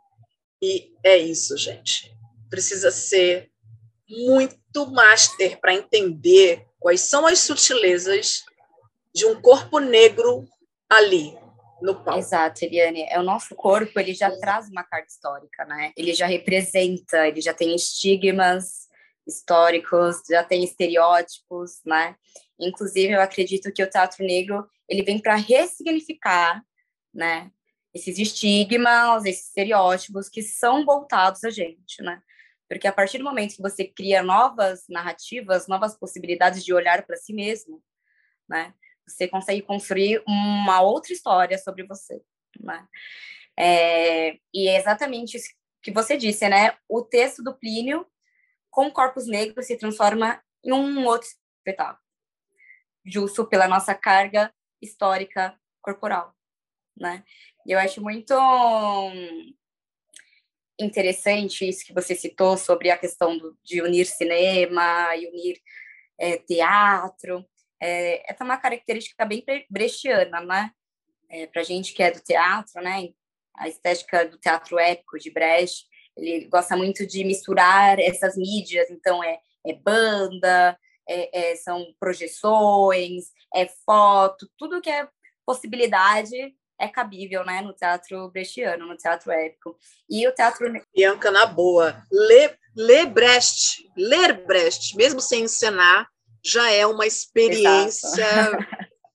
E é isso, gente. Precisa ser muito master para entender quais são as sutilezas de um corpo negro ali no palco. Exato, Eliane. É o nosso corpo, ele já traz uma carga histórica, né? Ele já representa, ele já tem estigmas históricos, já tem estereótipos, né? Inclusive, eu acredito que o teatro negro ele vem para ressignificar, né? Esses estigmas, esses estereótipos que são voltados a gente, né? Porque a partir do momento que você cria novas narrativas, novas possibilidades de olhar para si mesmo, né? Você consegue construir uma outra história sobre você, né? É, e é exatamente isso que você disse, né? O texto do Plínio com corpos negros se transforma em um outro espetáculo, justo pela nossa carga histórica corporal, né? Eu acho muito interessante isso que você citou sobre a questão do, de unir cinema e unir é, teatro. É, essa é uma característica bem brechtiana, né? É, Para gente que é do teatro, né? A estética do teatro épico de Brecht, ele gosta muito de misturar essas mídias, então é, é banda, é, é, são projeções, é foto, tudo que é possibilidade é cabível, né, no teatro brechtiano, no teatro épico. E o teatro... Bianca, na boa, lê, lê Brecht, ler Brecht, mesmo sem encenar, já é uma experiência...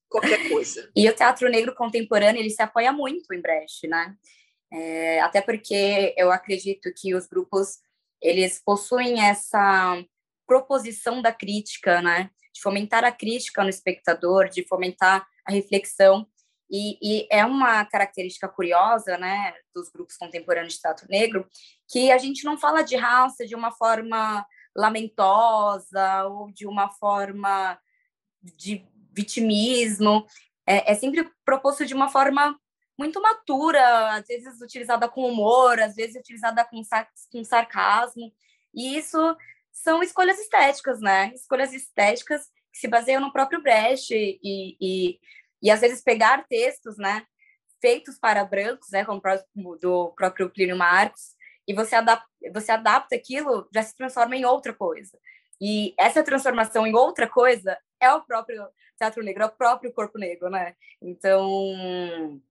qualquer coisa. E o teatro negro contemporâneo, ele se apoia muito em Brecht, né? É, até porque eu acredito que os grupos, eles possuem essa proposição da crítica, né? De fomentar a crítica no espectador, de fomentar a reflexão. E, e, é uma característica curiosa, né, dos grupos contemporâneos de teatro negro, que a gente não fala de raça de uma forma lamentosa ou de uma forma de vitimismo. É, é sempre proposto de uma forma muito matura, às vezes utilizada com humor, às vezes utilizada com, sar com sarcasmo. E isso são escolhas estéticas, né? Escolhas estéticas que se baseiam no próprio Brecht e, e, e às vezes pegar textos, né, feitos para brancos, né, como do próprio Plínio Marcos, e você adapta, você adapta aquilo, já se transforma em outra coisa. E essa transformação em outra coisa é o próprio teatro negro, é o próprio corpo negro, né? Então,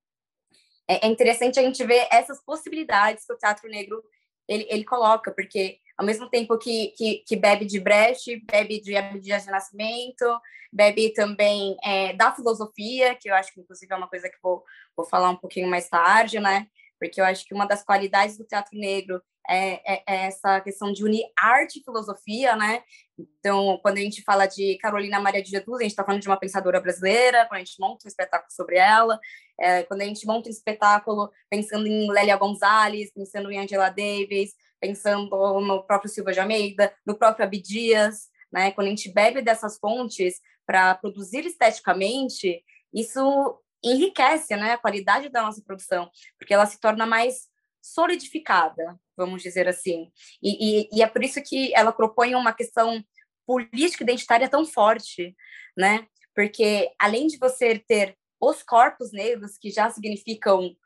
é, é interessante a gente ver essas possibilidades que o teatro negro ele, ele coloca, porque ao mesmo tempo que, que, que bebe de Brecht, bebe de Abdias de Nascimento, bebe também é, da filosofia, que eu acho que inclusive é uma coisa que vou, vou falar um pouquinho mais tarde, né? Porque eu acho que uma das qualidades do teatro negro é, é, é essa questão de unir arte e filosofia, né? Então, quando a gente fala de Carolina Maria de Jesus, a gente está falando de uma pensadora brasileira, quando a gente monta um espetáculo sobre ela, é, quando a gente monta um espetáculo pensando em Lélia Gonzalez, pensando em Angela Davis, pensando no próprio Silva de Almeida, no próprio Abdias, né? Quando a gente bebe dessas fontes para produzir esteticamente, isso enriquece, né, a qualidade da nossa produção, porque ela se torna mais solidificada, vamos dizer assim. E, e, e, é por isso que ela propõe uma questão política identitária tão forte, né? Porque além de você ter os corpos negros, que já significam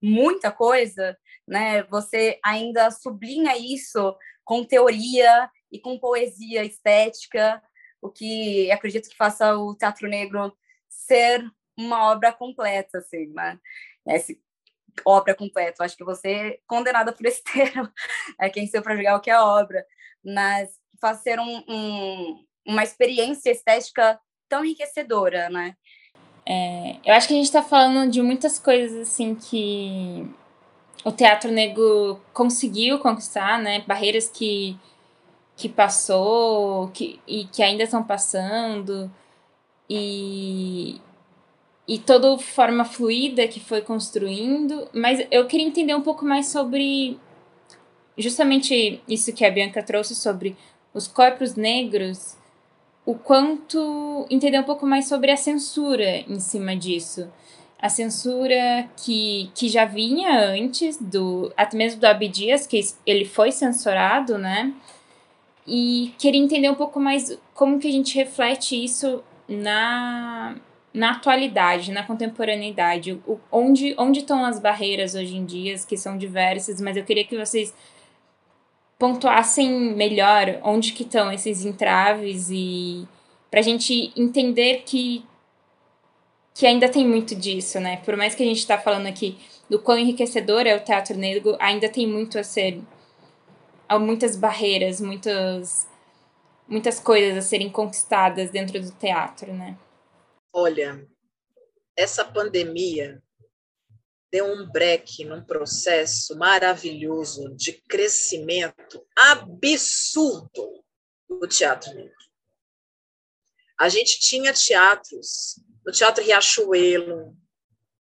muita coisa, né? Você ainda sublinha isso com teoria e com poesia estética, o que acredito que faça o teatro negro ser uma obra completa, assim, né? Esse, obra completa. acho que você é condenada por esse termo, é quem saiu para julgar o que é obra, mas faz ser um, um, uma experiência estética tão enriquecedora, né? É, eu acho que a gente está falando de muitas coisas assim que o teatro negro conseguiu conquistar, né? Barreiras que, que passou que, e que ainda estão passando. E, e toda forma fluida que foi construindo, mas eu queria entender um pouco mais sobre justamente isso que a Bianca trouxe sobre os corpos negros, o quanto entender um pouco mais sobre a censura em cima disso. A censura que, que já vinha antes do até mesmo do Abdias, que ele foi censurado, né? E queria entender um pouco mais como que a gente reflete isso na na atualidade, na contemporaneidade, onde, onde estão as barreiras hoje em dia, que são diversas, mas eu queria que vocês pontuassem melhor onde que estão esses entraves e para a gente entender que que ainda tem muito disso, né? Por mais que a gente está falando aqui do quão enriquecedor é o teatro negro, ainda tem muito a ser. Há muitas barreiras, muitas, muitas coisas a serem conquistadas dentro do teatro, né? Olha, essa pandemia deu um break num processo maravilhoso de crescimento absurdo do teatro negro. A gente tinha teatros, no Teatro Riachuelo,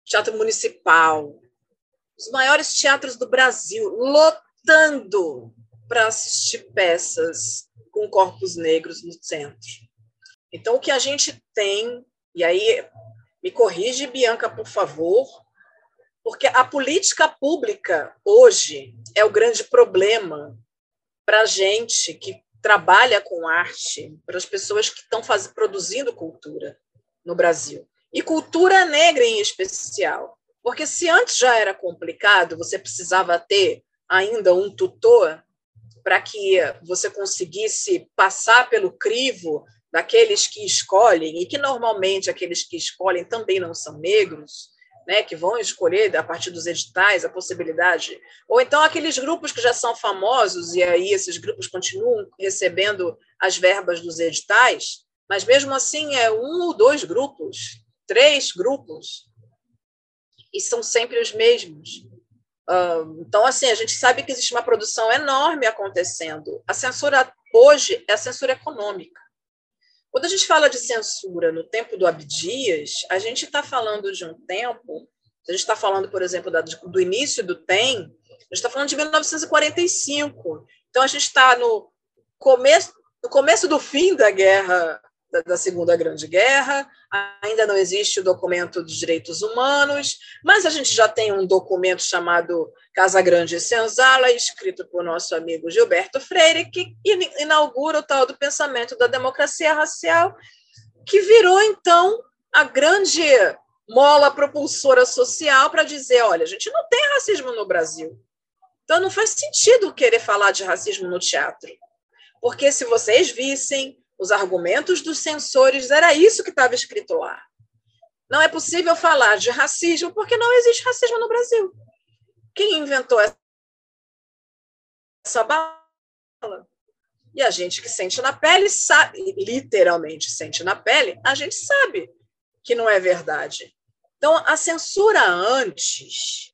Teatro Municipal, os maiores teatros do Brasil, lotando para assistir peças com corpos negros no centro. Então, o que a gente tem, e aí me corrige, Bianca, por favor, porque a política pública hoje é o grande problema para a gente que trabalha com arte, para as pessoas que estão produzindo cultura no Brasil. E cultura negra em especial. Porque se antes já era complicado, você precisava ter ainda um tutor para que você conseguisse passar pelo crivo daqueles que escolhem, e que normalmente aqueles que escolhem também não são negros, né, que vão escolher a partir dos editais a possibilidade, ou então aqueles grupos que já são famosos e aí esses grupos continuam recebendo as verbas dos editais, mas mesmo assim é um ou dois grupos, três grupos, e são sempre os mesmos. Então, assim, a gente sabe que existe uma produção enorme acontecendo. A censura hoje é a censura econômica. Quando a gente fala de censura no tempo do Abdias, a gente está falando de um tempo, a gente está falando, por exemplo, do início do TEM, a gente está falando de 1945. Então, a gente está no começo, no começo do fim da guerra da, da, Segunda Grande Guerra, ainda não existe o documento dos direitos humanos, mas a gente já tem um documento chamado Casa Grande e Senzala, escrito por nosso amigo Gilberto Freire, que inaugura o tal do pensamento da democracia racial, que virou, então, a grande mola propulsora social para dizer: olha, a gente não tem racismo no Brasil. Então, não faz sentido querer falar de racismo no teatro. Porque se vocês vissem os argumentos dos censores, era isso que estava escrito lá. Não é possível falar de racismo porque não existe racismo no Brasil. Quem inventou essa bala? E a gente que sente na pele, sabe, literalmente sente na pele, a gente sabe que não é verdade. Então, a censura antes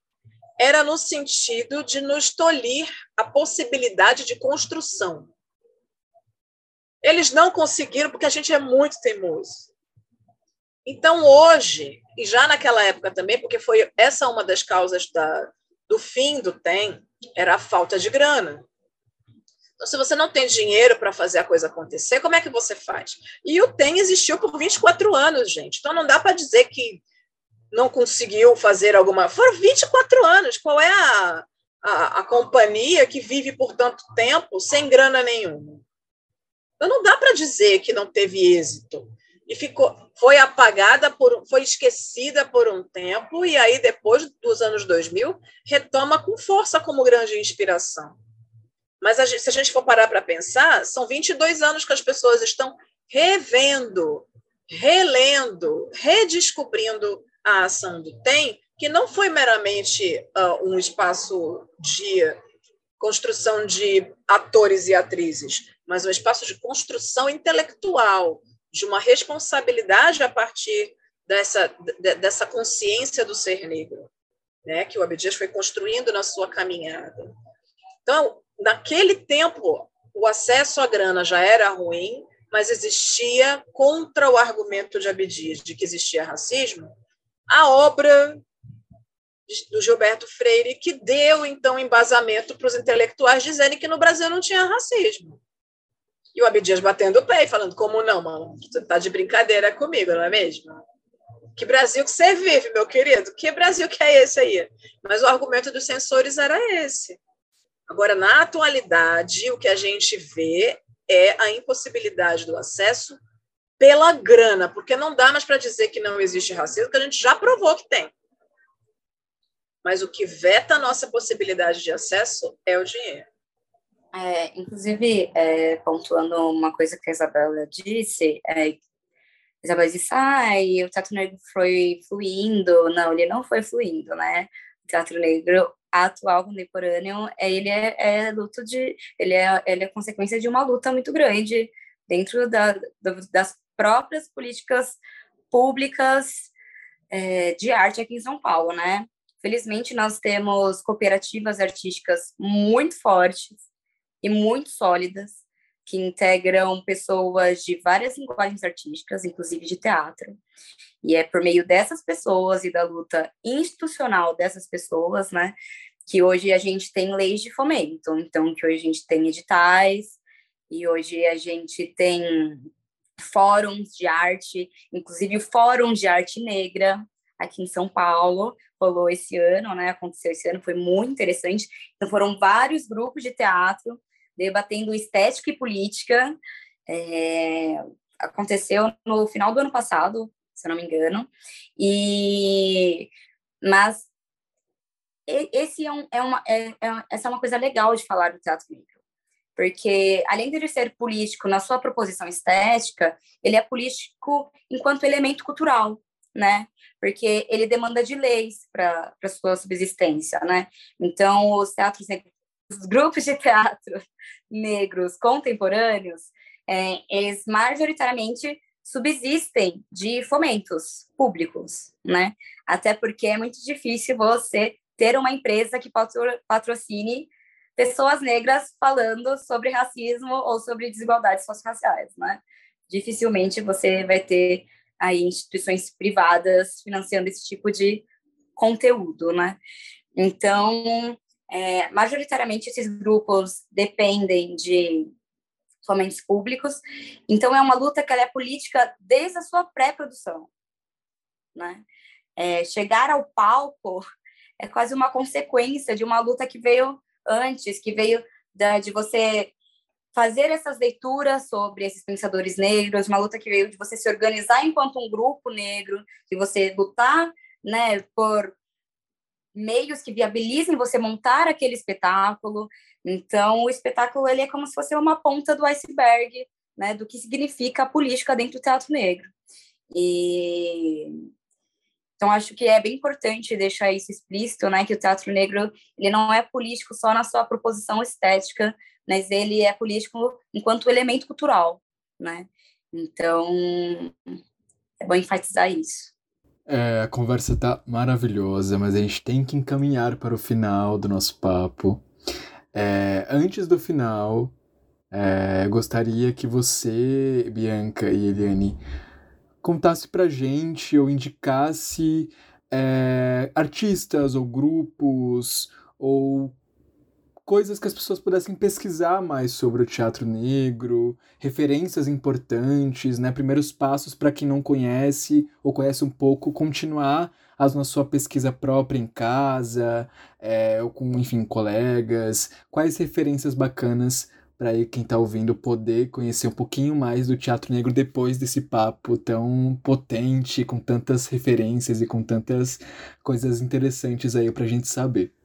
era no sentido de nos tolir a possibilidade de construção. Eles não conseguiram porque a gente é muito teimoso. Então, hoje, e já naquela época também, porque foi essa uma das causas da, do fim do TEM, era a falta de grana. Então, se você não tem dinheiro para fazer a coisa acontecer, como é que você faz? E o TEM existiu por 24 anos, gente. Então, não dá para dizer que não conseguiu fazer alguma. Foram 24 anos. Qual é a, a, a companhia que vive por tanto tempo sem grana nenhuma? Então não dá para dizer que não teve êxito. E ficou, foi apagada, por, foi esquecida por um tempo, e aí, depois dos anos 2000, retoma com força como grande inspiração. Mas a gente, se a gente for parar para pensar, são 22 anos que as pessoas estão revendo, relendo, redescobrindo a ação do TEM, que não foi meramente uh, um espaço de construção de atores e atrizes, mas um espaço de construção intelectual, de uma responsabilidade a partir dessa, dessa consciência do ser negro, né, que o Abdias foi construindo na sua caminhada. Então, naquele tempo, o acesso à grana já era ruim, mas existia, contra o argumento de Abdias de que existia racismo, a obra do Gilberto Freire, que deu, então, embasamento para os intelectuais dizendo que no Brasil não tinha racismo. E o Abdias batendo o pé e falando, como não, mano? Você está de brincadeira comigo, não é mesmo? Que Brasil que você vive, meu querido? Que Brasil que é esse aí? Mas o argumento dos censores era esse. Agora, na atualidade, o que a gente vê é a impossibilidade do acesso pela grana, porque não dá mais para dizer que não existe racismo, que a gente já provou que tem. Mas o que veta a nossa possibilidade de acesso é o dinheiro. É, inclusive, é, pontuando uma coisa que a Isabela disse, é, Isabel disse, ai, o teatro negro foi fluindo. Não, ele não foi fluindo, né? O teatro negro atual, contemporâneo, é, ele é, é luto de... Ele é, ele é consequência de uma luta muito grande dentro da, das próprias políticas públicas é, de arte aqui em São Paulo, né? Felizmente, nós temos cooperativas artísticas muito fortes e muito sólidas, que integram pessoas de várias linguagens artísticas, inclusive de teatro. E é por meio dessas pessoas e da luta institucional dessas pessoas, né, que hoje a gente tem leis de fomento. Então, que hoje a gente tem editais, e hoje a gente tem fóruns de arte, inclusive o Fórum de Arte Negra, aqui em São Paulo, rolou esse ano, né? Aconteceu esse ano, foi muito interessante. Então, foram vários grupos de teatro debatendo estética e política. É, aconteceu no final do ano passado, se eu não me engano. E mas esse é, um, é uma é, é, essa é uma coisa legal de falar do teatro negro, porque além de ele ser político na sua proposição estética, ele é político enquanto elemento cultural, né? Porque ele demanda de leis para sua subsistência, né? Então, os teatros os grupos de teatro negros contemporâneos, é, eles majoritariamente subsistem de fomentos públicos, né? Até porque é muito difícil você ter uma empresa que patrocine pessoas negras falando sobre racismo ou sobre desigualdades socioraciais, né? Dificilmente você vai ter aí instituições privadas financiando esse tipo de conteúdo, né? Então, é, majoritariamente, esses grupos dependem de fomentos públicos, então é uma luta que é política desde a sua pré-produção. Né? É, chegar ao palco é quase uma consequência de uma luta que veio antes, que veio da, de você fazer essas leituras sobre esses pensadores negros, uma luta que veio de você se organizar enquanto um grupo negro, de você lutar né, por meios que viabilizem você montar aquele espetáculo. Então, o espetáculo ele é como se fosse uma ponta do iceberg, né, do que significa a política dentro do teatro negro. E então acho que é bem importante deixar isso explícito, né, que o teatro negro ele não é político só na sua proposição estética, mas ele é político enquanto elemento cultural, né? Então é bom enfatizar isso. É, a conversa tá maravilhosa, mas a gente tem que encaminhar para o final do nosso papo. É, antes do final, é, gostaria que você, Bianca e Eliane, contasse pra gente ou indicasse é, artistas ou grupos ou coisas que as pessoas pudessem pesquisar mais sobre o teatro negro, referências importantes, né, primeiros passos para quem não conhece ou conhece um pouco, continuar a, na sua pesquisa própria em casa, é, ou com, enfim, colegas, quais referências bacanas para quem está ouvindo poder conhecer um pouquinho mais do teatro negro depois desse papo tão potente, com tantas referências e com tantas coisas interessantes aí para a gente saber.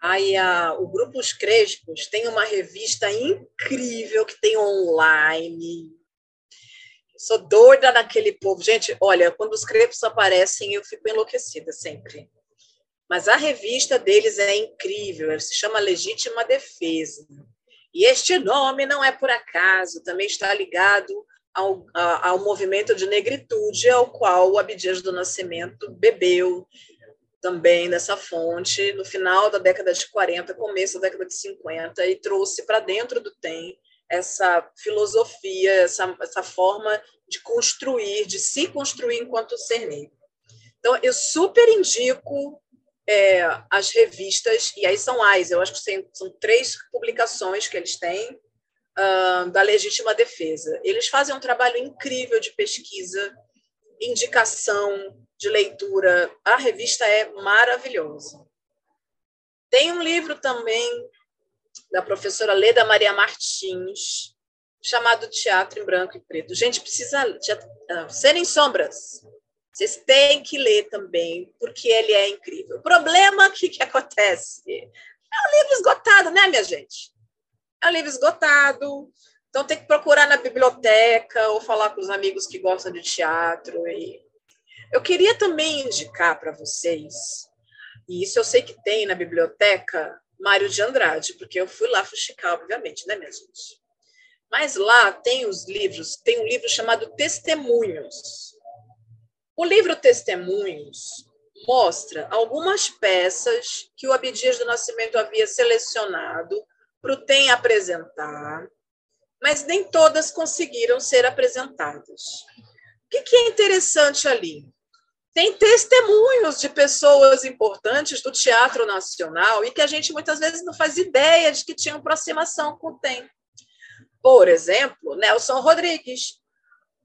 Aí a, o Grupo Os Crespos tem uma revista incrível que tem online. Sou doida naquele povo. Gente, olha, quando os crespos aparecem, eu fico enlouquecida sempre. Mas a revista deles é incrível, ela se chama Legítima Defesa. E este nome não é por acaso, também está ligado ao, ao movimento de negritude ao qual o Abdias do Nascimento bebeu também nessa fonte no final da década de 40, começo da década de 50, e trouxe para dentro do TEM essa filosofia, essa, essa forma de construir, de se construir enquanto ser negro. Então, eu super indico é, as revistas, e aí são as, eu acho que são três publicações que eles têm uh, da legítima defesa. Eles fazem um trabalho incrível de pesquisa, indicação, de leitura. A revista é maravilhosa. Tem um livro também da professora Leda Maria Martins, chamado Teatro em Branco e Preto. Gente, precisa serem sombras. Vocês têm que ler também, porque ele é incrível. O problema que, que acontece é um livro esgotado, né, minha gente? É um livro esgotado, Então tem que procurar na biblioteca ou falar com os amigos que gostam de teatro. E... Eu queria também indicar para vocês, e isso eu sei que tem na biblioteca, Mário de Andrade, porque eu fui lá fuxicar, obviamente, né, minha gente? Mas lá tem os livros, tem um livro chamado Testemunhos. O livro Testemunhos mostra algumas peças que o Abdias do Nascimento havia selecionado para o TEM apresentar, mas nem todas conseguiram ser apresentadas. O que, é interessante ali? Tem testemunhos de pessoas importantes do Teatro Nacional e que a gente muitas vezes não faz ideia de que tinham aproximação com o TEM. Por exemplo, Nelson Rodrigues.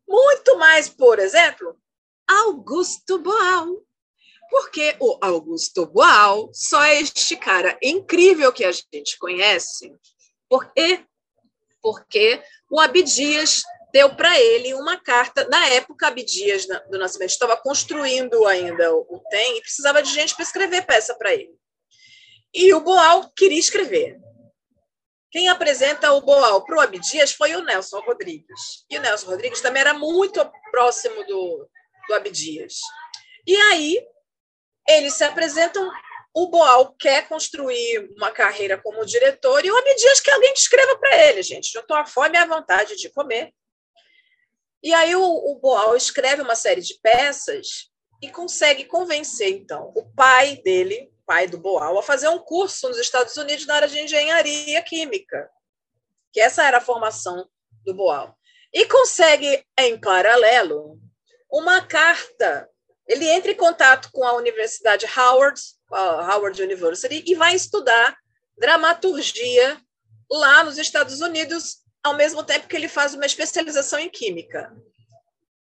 Muito mais, por exemplo, Augusto Boal. Porque o Augusto Boal só é este cara incrível que a gente conhece, porque porque o Abdias deu para ele uma carta. Na época, Abdias do Nascimento estava construindo ainda o TEM e precisava de gente para escrever peça para ele. E o Boal queria escrever. Quem apresenta o Boal para o Abdias foi o Nelson Rodrigues. E o Nelson Rodrigues também era muito próximo do, do Abdias. E aí, eles se apresentam. O Boal quer construir uma carreira como diretor e o quer alguém que escreva para ele, gente. Juntou a fome e a vontade de comer. E aí, o, o Boal escreve uma série de peças e consegue convencer, então, o pai dele, pai do Boal, a fazer um curso nos Estados Unidos na área de engenharia química, que essa era a formação do Boal. E consegue, em paralelo, uma carta. Ele entra em contato com a Universidade Howard, Howard University, e vai estudar dramaturgia lá nos Estados Unidos, ao mesmo tempo que ele faz uma especialização em química.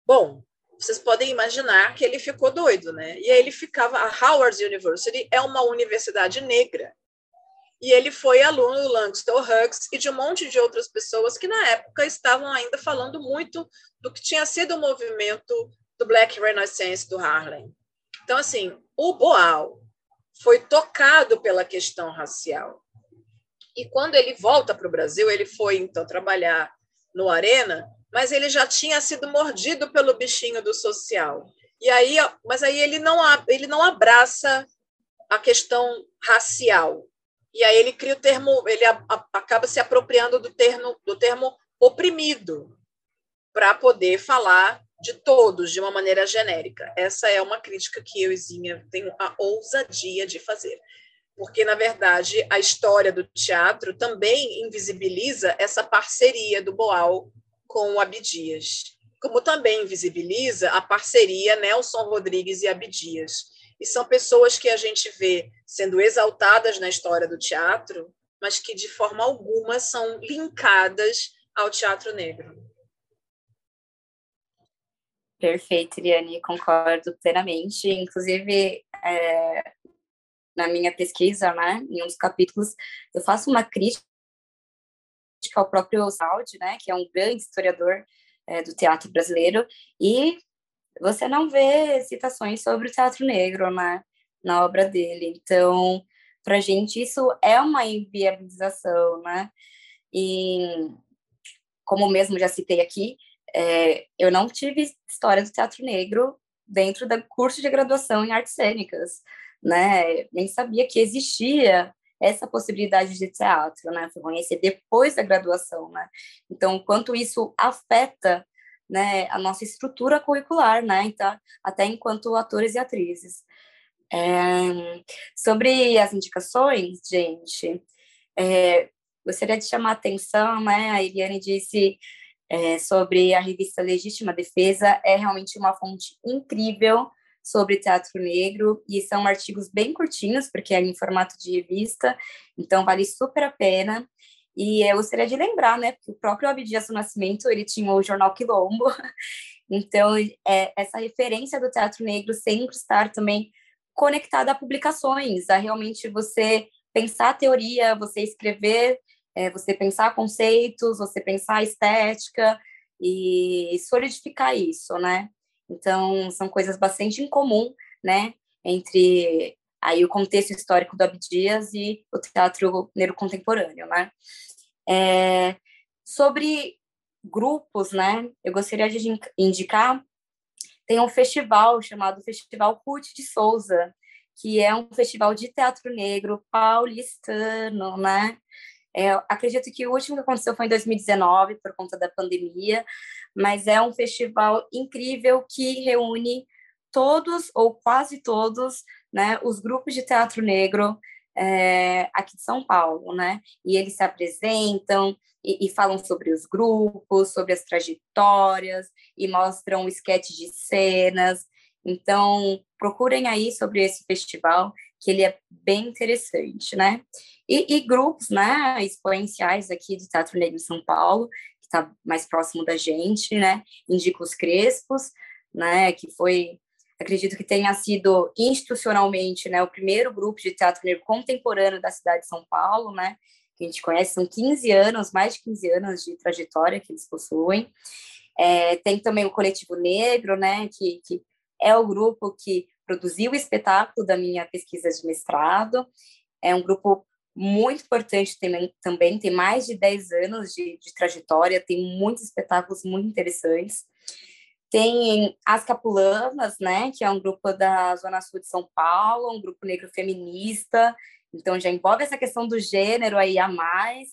Bom, vocês podem imaginar que ele ficou doido, né? E aí ele ficava. A Howard University é uma universidade negra. E ele foi aluno do Langston Hughes e de um monte de outras pessoas que, na época, estavam ainda falando muito do que tinha sido o movimento do Black Renaissance do Harlem. Então, assim, o Boal foi tocado pela questão racial. E quando ele volta para o Brasil, ele foi, então, trabalhar no Arena, mas ele já tinha sido mordido pelo bichinho do social. E aí, mas aí ele não ele não abraça a questão racial. E aí ele cria o termo, ele acaba se apropriando do termo do termo oprimido para poder falar de todos de uma maneira genérica. Essa é uma crítica que eu e Zinha tenho a ousadia de fazer. Porque, na verdade, a história do teatro também invisibiliza essa parceria do Boal com o Abdias, como também visibiliza a parceria Nelson Rodrigues e Abdias. E são pessoas que a gente vê sendo exaltadas na história do teatro, mas que de forma alguma são linkadas ao teatro negro. Perfeito, Iriane, concordo plenamente. Inclusive, é, na minha pesquisa, né, em um dos capítulos, eu faço uma crítica ao próprio Saldi, né, que é um grande historiador é, do teatro brasileiro, e você não vê citações sobre o teatro negro né, na obra dele. Então, para a gente, isso é uma inviabilização, né? E, como mesmo já citei aqui, é, eu não tive história do teatro negro dentro do curso de graduação em artes cênicas, né? Nem sabia que existia essa possibilidade de teatro, né? Fui conhecer depois da graduação, né? Então, quanto isso afeta, né, a nossa estrutura curricular, né? Então, até enquanto atores e atrizes. É, sobre as indicações, gente, é, gostaria de chamar a atenção, né? A Eliane disse é, sobre a revista Legítima Defesa, é realmente uma fonte incrível sobre teatro negro e são artigos bem curtinhos, porque é em formato de revista, então vale super a pena. E eu gostaria de lembrar, né, que o próprio Abdias do Nascimento, ele tinha o jornal Quilombo, então é, essa referência do teatro negro sempre estar também conectada a publicações, a realmente você pensar a teoria, você escrever, é, você pensar conceitos, você pensar estética e solidificar isso, né? Então, são coisas bastante em comum, né, entre aí o contexto histórico do Abdias e o teatro negro contemporâneo, né? É, Sobre grupos, né? Eu gostaria de indicar tem um festival chamado Festival Ruth de Souza, que é um festival de teatro negro paulistano, né? É, acredito que o último que aconteceu foi em 2019, por conta da pandemia, mas é um festival incrível que reúne todos ou quase todos né, os grupos de teatro negro é, aqui de São Paulo, né? E eles se apresentam e, e, falam sobre os grupos, sobre as trajetórias e mostram esquetes de cenas. Então, procurem aí sobre esse festival, que ele é bem interessante, né? E, e grupos, né, exponenciais aqui de Teatro Negro em São Paulo, que está mais próximo da gente, né? Indico os Crespos, né, que foi acredito que tenha sido institucionalmente né, o primeiro grupo de teatro negro contemporâneo da cidade de São Paulo, né, que a gente conhece, são 15 anos, mais de 15 anos de trajetória que eles possuem. É, tem também o Coletivo Negro, né, que, que é o grupo que produziu o espetáculo da minha pesquisa de mestrado. É um grupo muito importante também, também tem mais de 10 anos de, de trajetória, tem muitos espetáculos muito interessantes. Tem as Capulanas, né, que é um grupo da Zona Sul de São Paulo, um grupo negro feminista, então já envolve essa questão do gênero aí a mais,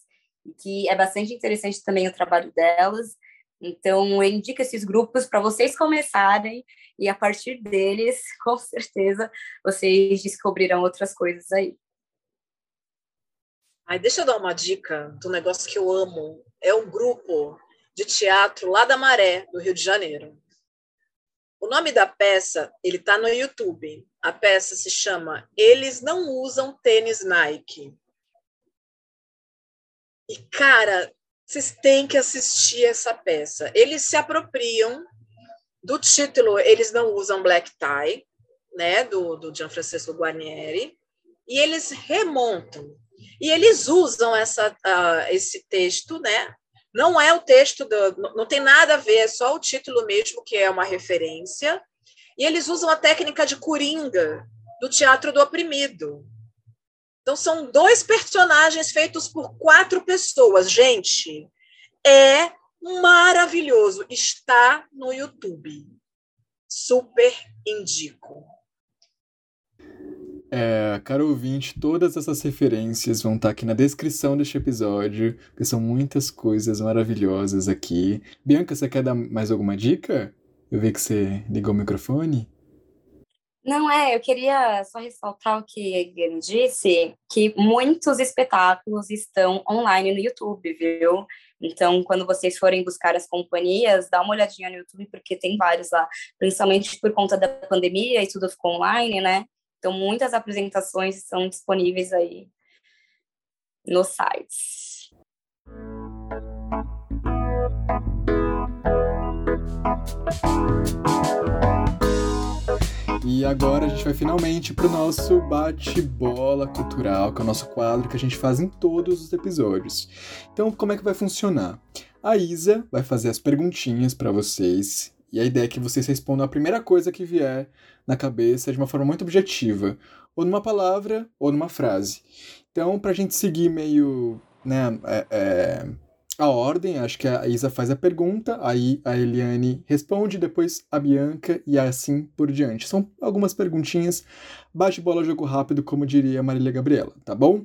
que é bastante interessante também o trabalho delas. Então, eu indico esses grupos para vocês começarem e a partir deles, com certeza, vocês descobrirão outras coisas aí. Ai, deixa eu dar uma dica do negócio que eu amo. É um grupo de teatro lá da Maré, do Rio de Janeiro. O nome da peça, ele está no YouTube. A peça se chama Eles Não Usam Tênis Nike. E, cara, vocês têm que assistir essa peça. Eles se apropriam do título Eles Não Usam Black Tie, né, do, do Gianfrancesco Guarnieri, e eles remontam. E eles usam essa, uh, esse texto, né, não é o texto, do, não tem nada a ver, é só o título mesmo, que é uma referência. E eles usam a técnica de coringa do teatro do oprimido. Então, são dois personagens feitos por quatro pessoas. Gente, é maravilhoso. Está no YouTube. Super indico. É, caro ouvinte, todas essas referências vão estar aqui na descrição deste episódio, porque são muitas coisas maravilhosas aqui. Bianca, você quer dar mais alguma dica? Eu vi que você ligou o microfone. Não é, eu queria só ressaltar o que a Gwen disse, que muitos espetáculos estão online no YouTube, viu? Então, quando vocês forem buscar as companhias, dá uma olhadinha no YouTube, porque tem vários lá, principalmente por conta da pandemia e tudo ficou online, né? Então, muitas apresentações estão disponíveis aí nos sites. E agora a gente vai finalmente para o nosso bate-bola cultural, que é o nosso quadro que a gente faz em todos os episódios. Então, como é que vai funcionar? A Isa vai fazer as perguntinhas para vocês e a ideia é que vocês respondam a primeira coisa que vier na cabeça de uma forma muito objetiva, ou numa palavra ou numa frase. Então, para a gente seguir meio né, é, é, a ordem, acho que a Isa faz a pergunta, aí a Eliane responde, depois a Bianca e assim por diante. São algumas perguntinhas, bate bola, jogo rápido, como diria Marília Gabriela, tá bom?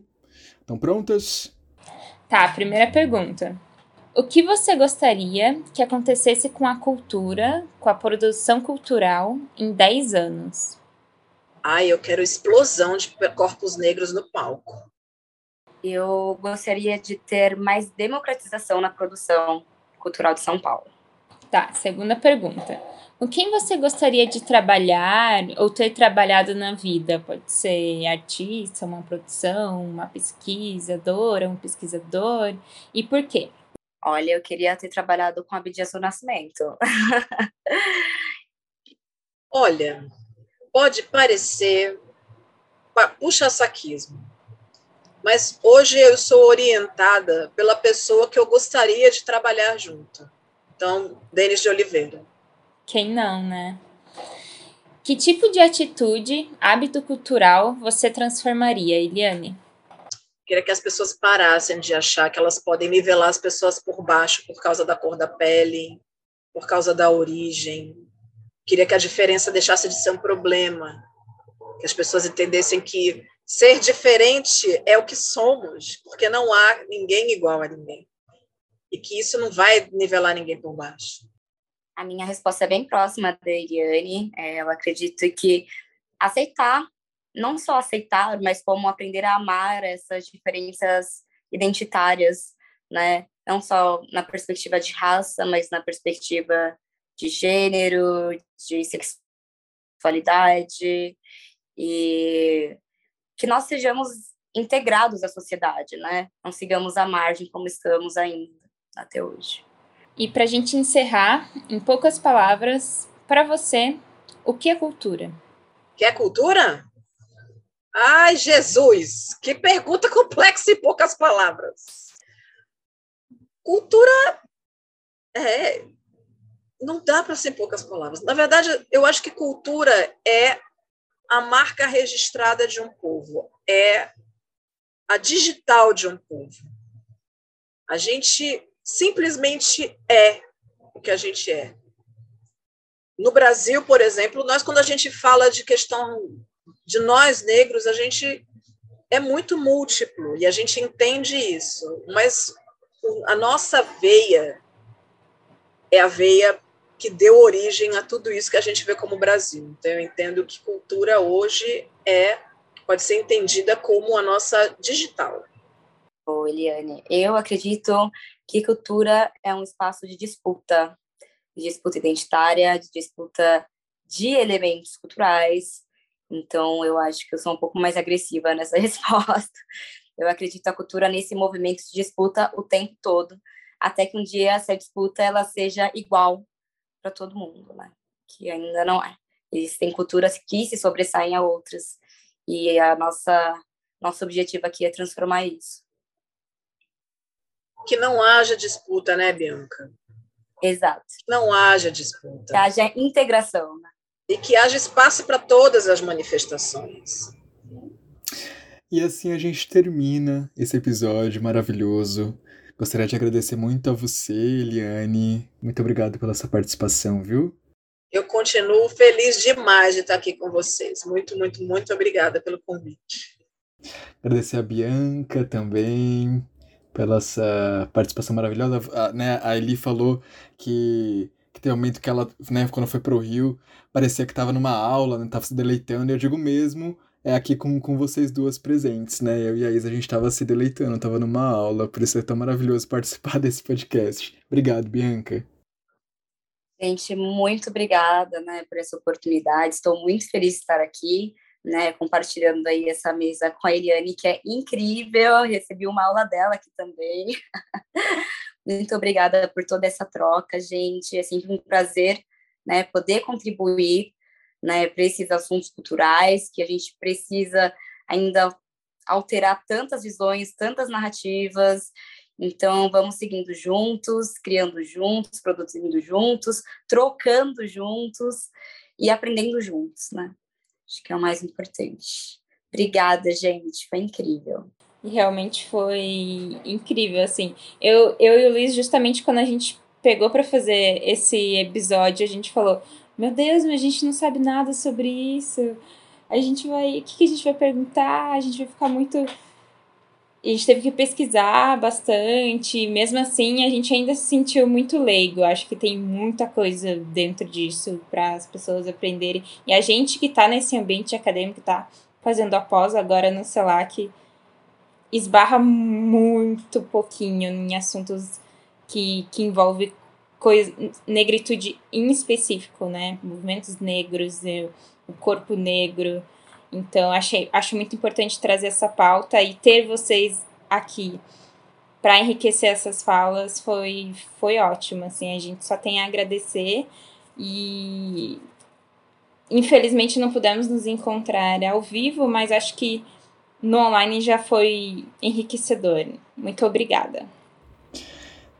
Estão prontas? Tá, primeira pergunta. O que você gostaria que acontecesse com a cultura, com a produção cultural em 10 anos? Ah, eu quero explosão de corpos negros no palco. Eu gostaria de ter mais democratização na produção cultural de São Paulo. Tá, segunda pergunta. Com quem você gostaria de trabalhar ou ter trabalhado na vida? Pode ser artista, uma produção, uma pesquisadora, um pesquisador. E por quê? Olha, eu queria ter trabalhado com Abdias do Nascimento. Olha, pode parecer puxa-saquismo, mas hoje eu sou orientada pela pessoa que eu gostaria de trabalhar junto. Então, Denis de Oliveira. Quem não, né? Que tipo de atitude, hábito cultural você transformaria, Eliane? Queria que as pessoas parassem de achar que elas podem nivelar as pessoas por baixo por causa da cor da pele, por causa da origem. Queria que a diferença deixasse de ser um problema, que as pessoas entendessem que ser diferente é o que somos, porque não há ninguém igual a ninguém. E que isso não vai nivelar ninguém por baixo. A minha resposta é bem próxima da Eliane. É, eu acredito que aceitar não só aceitar, mas como aprender a amar essas diferenças identitárias, né? Não só na perspectiva de raça, mas na perspectiva de gênero, de sexualidade e que nós sejamos integrados à sociedade, né? Não sigamos à margem como estamos ainda até hoje. E para a gente encerrar, em poucas palavras, para você, o que é cultura? Que é cultura? Ai, Jesus, que pergunta complexa em poucas palavras. Cultura é não dá para ser poucas palavras. Na verdade, eu acho que cultura é a marca registrada de um povo, é a digital de um povo. A gente simplesmente é o que a gente é. No Brasil, por exemplo, nós quando a gente fala de questão de nós negros, a gente é muito múltiplo e a gente entende isso, mas a nossa veia é a veia que deu origem a tudo isso que a gente vê como Brasil. Então, eu entendo que cultura hoje é pode ser entendida como a nossa digital. Ô, Eliane, eu acredito que cultura é um espaço de disputa, de disputa identitária, de disputa de elementos culturais, então, eu acho que eu sou um pouco mais agressiva nessa resposta. Eu acredito a cultura nesse movimento de disputa o tempo todo, até que um dia essa disputa ela seja igual para todo mundo, né? Que ainda não é. Existem culturas que se sobressaem a outras, e a nossa nosso objetivo aqui é transformar isso. Que não haja disputa, né, Bianca? Exato. Não haja disputa. Que haja integração, né? e que haja espaço para todas as manifestações. E assim a gente termina esse episódio maravilhoso. Gostaria de agradecer muito a você, Eliane. Muito obrigado pela sua participação, viu? Eu continuo feliz demais de estar aqui com vocês. Muito, muito, muito obrigada pelo convite. Agradecer a Bianca também pela essa participação maravilhosa. A, né, a Eli falou que que tem um momento que ela, né, quando foi pro Rio, parecia que tava numa aula, né, tava se deleitando, e eu digo mesmo, é aqui com, com vocês duas presentes, né, eu e a Isa, a gente tava se deleitando, tava numa aula, por isso é tão maravilhoso participar desse podcast. Obrigado, Bianca. Gente, muito obrigada, né, por essa oportunidade, estou muito feliz de estar aqui, né, compartilhando aí essa mesa com a Eliane, que é incrível, recebi uma aula dela aqui também. Muito obrigada por toda essa troca, gente. É sempre um prazer, né, poder contribuir, né, para esses assuntos culturais que a gente precisa ainda alterar tantas visões, tantas narrativas. Então, vamos seguindo juntos, criando juntos, produzindo juntos, trocando juntos e aprendendo juntos, né? Acho que é o mais importante. Obrigada, gente. Foi incrível. Realmente foi incrível, assim. Eu, eu e o Luiz, justamente quando a gente pegou para fazer esse episódio, a gente falou: Meu Deus, mas a gente não sabe nada sobre isso. A gente vai. O que, que a gente vai perguntar? A gente vai ficar muito. A gente teve que pesquisar bastante. Mesmo assim, a gente ainda se sentiu muito leigo. Acho que tem muita coisa dentro disso para as pessoas aprenderem. E a gente que está nesse ambiente acadêmico, está fazendo após agora no CELAC esbarra muito pouquinho em assuntos que, que envolve coisa, negritude em específico, né? Movimentos negros, o corpo negro. Então, achei, acho muito importante trazer essa pauta e ter vocês aqui para enriquecer essas falas foi, foi ótimo. Assim, a gente só tem a agradecer e infelizmente não pudemos nos encontrar ao vivo, mas acho que no online já foi enriquecedor. Muito obrigada.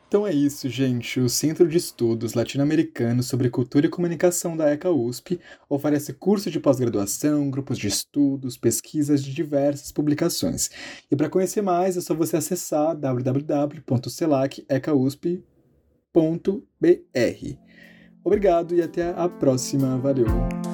Então é isso, gente. O Centro de Estudos Latino-Americanos sobre Cultura e Comunicação da ECA USP oferece curso de pós-graduação, grupos de estudos, pesquisas de diversas publicações. E para conhecer mais é só você acessar www.celacecausp.br. Obrigado e até a próxima. Valeu!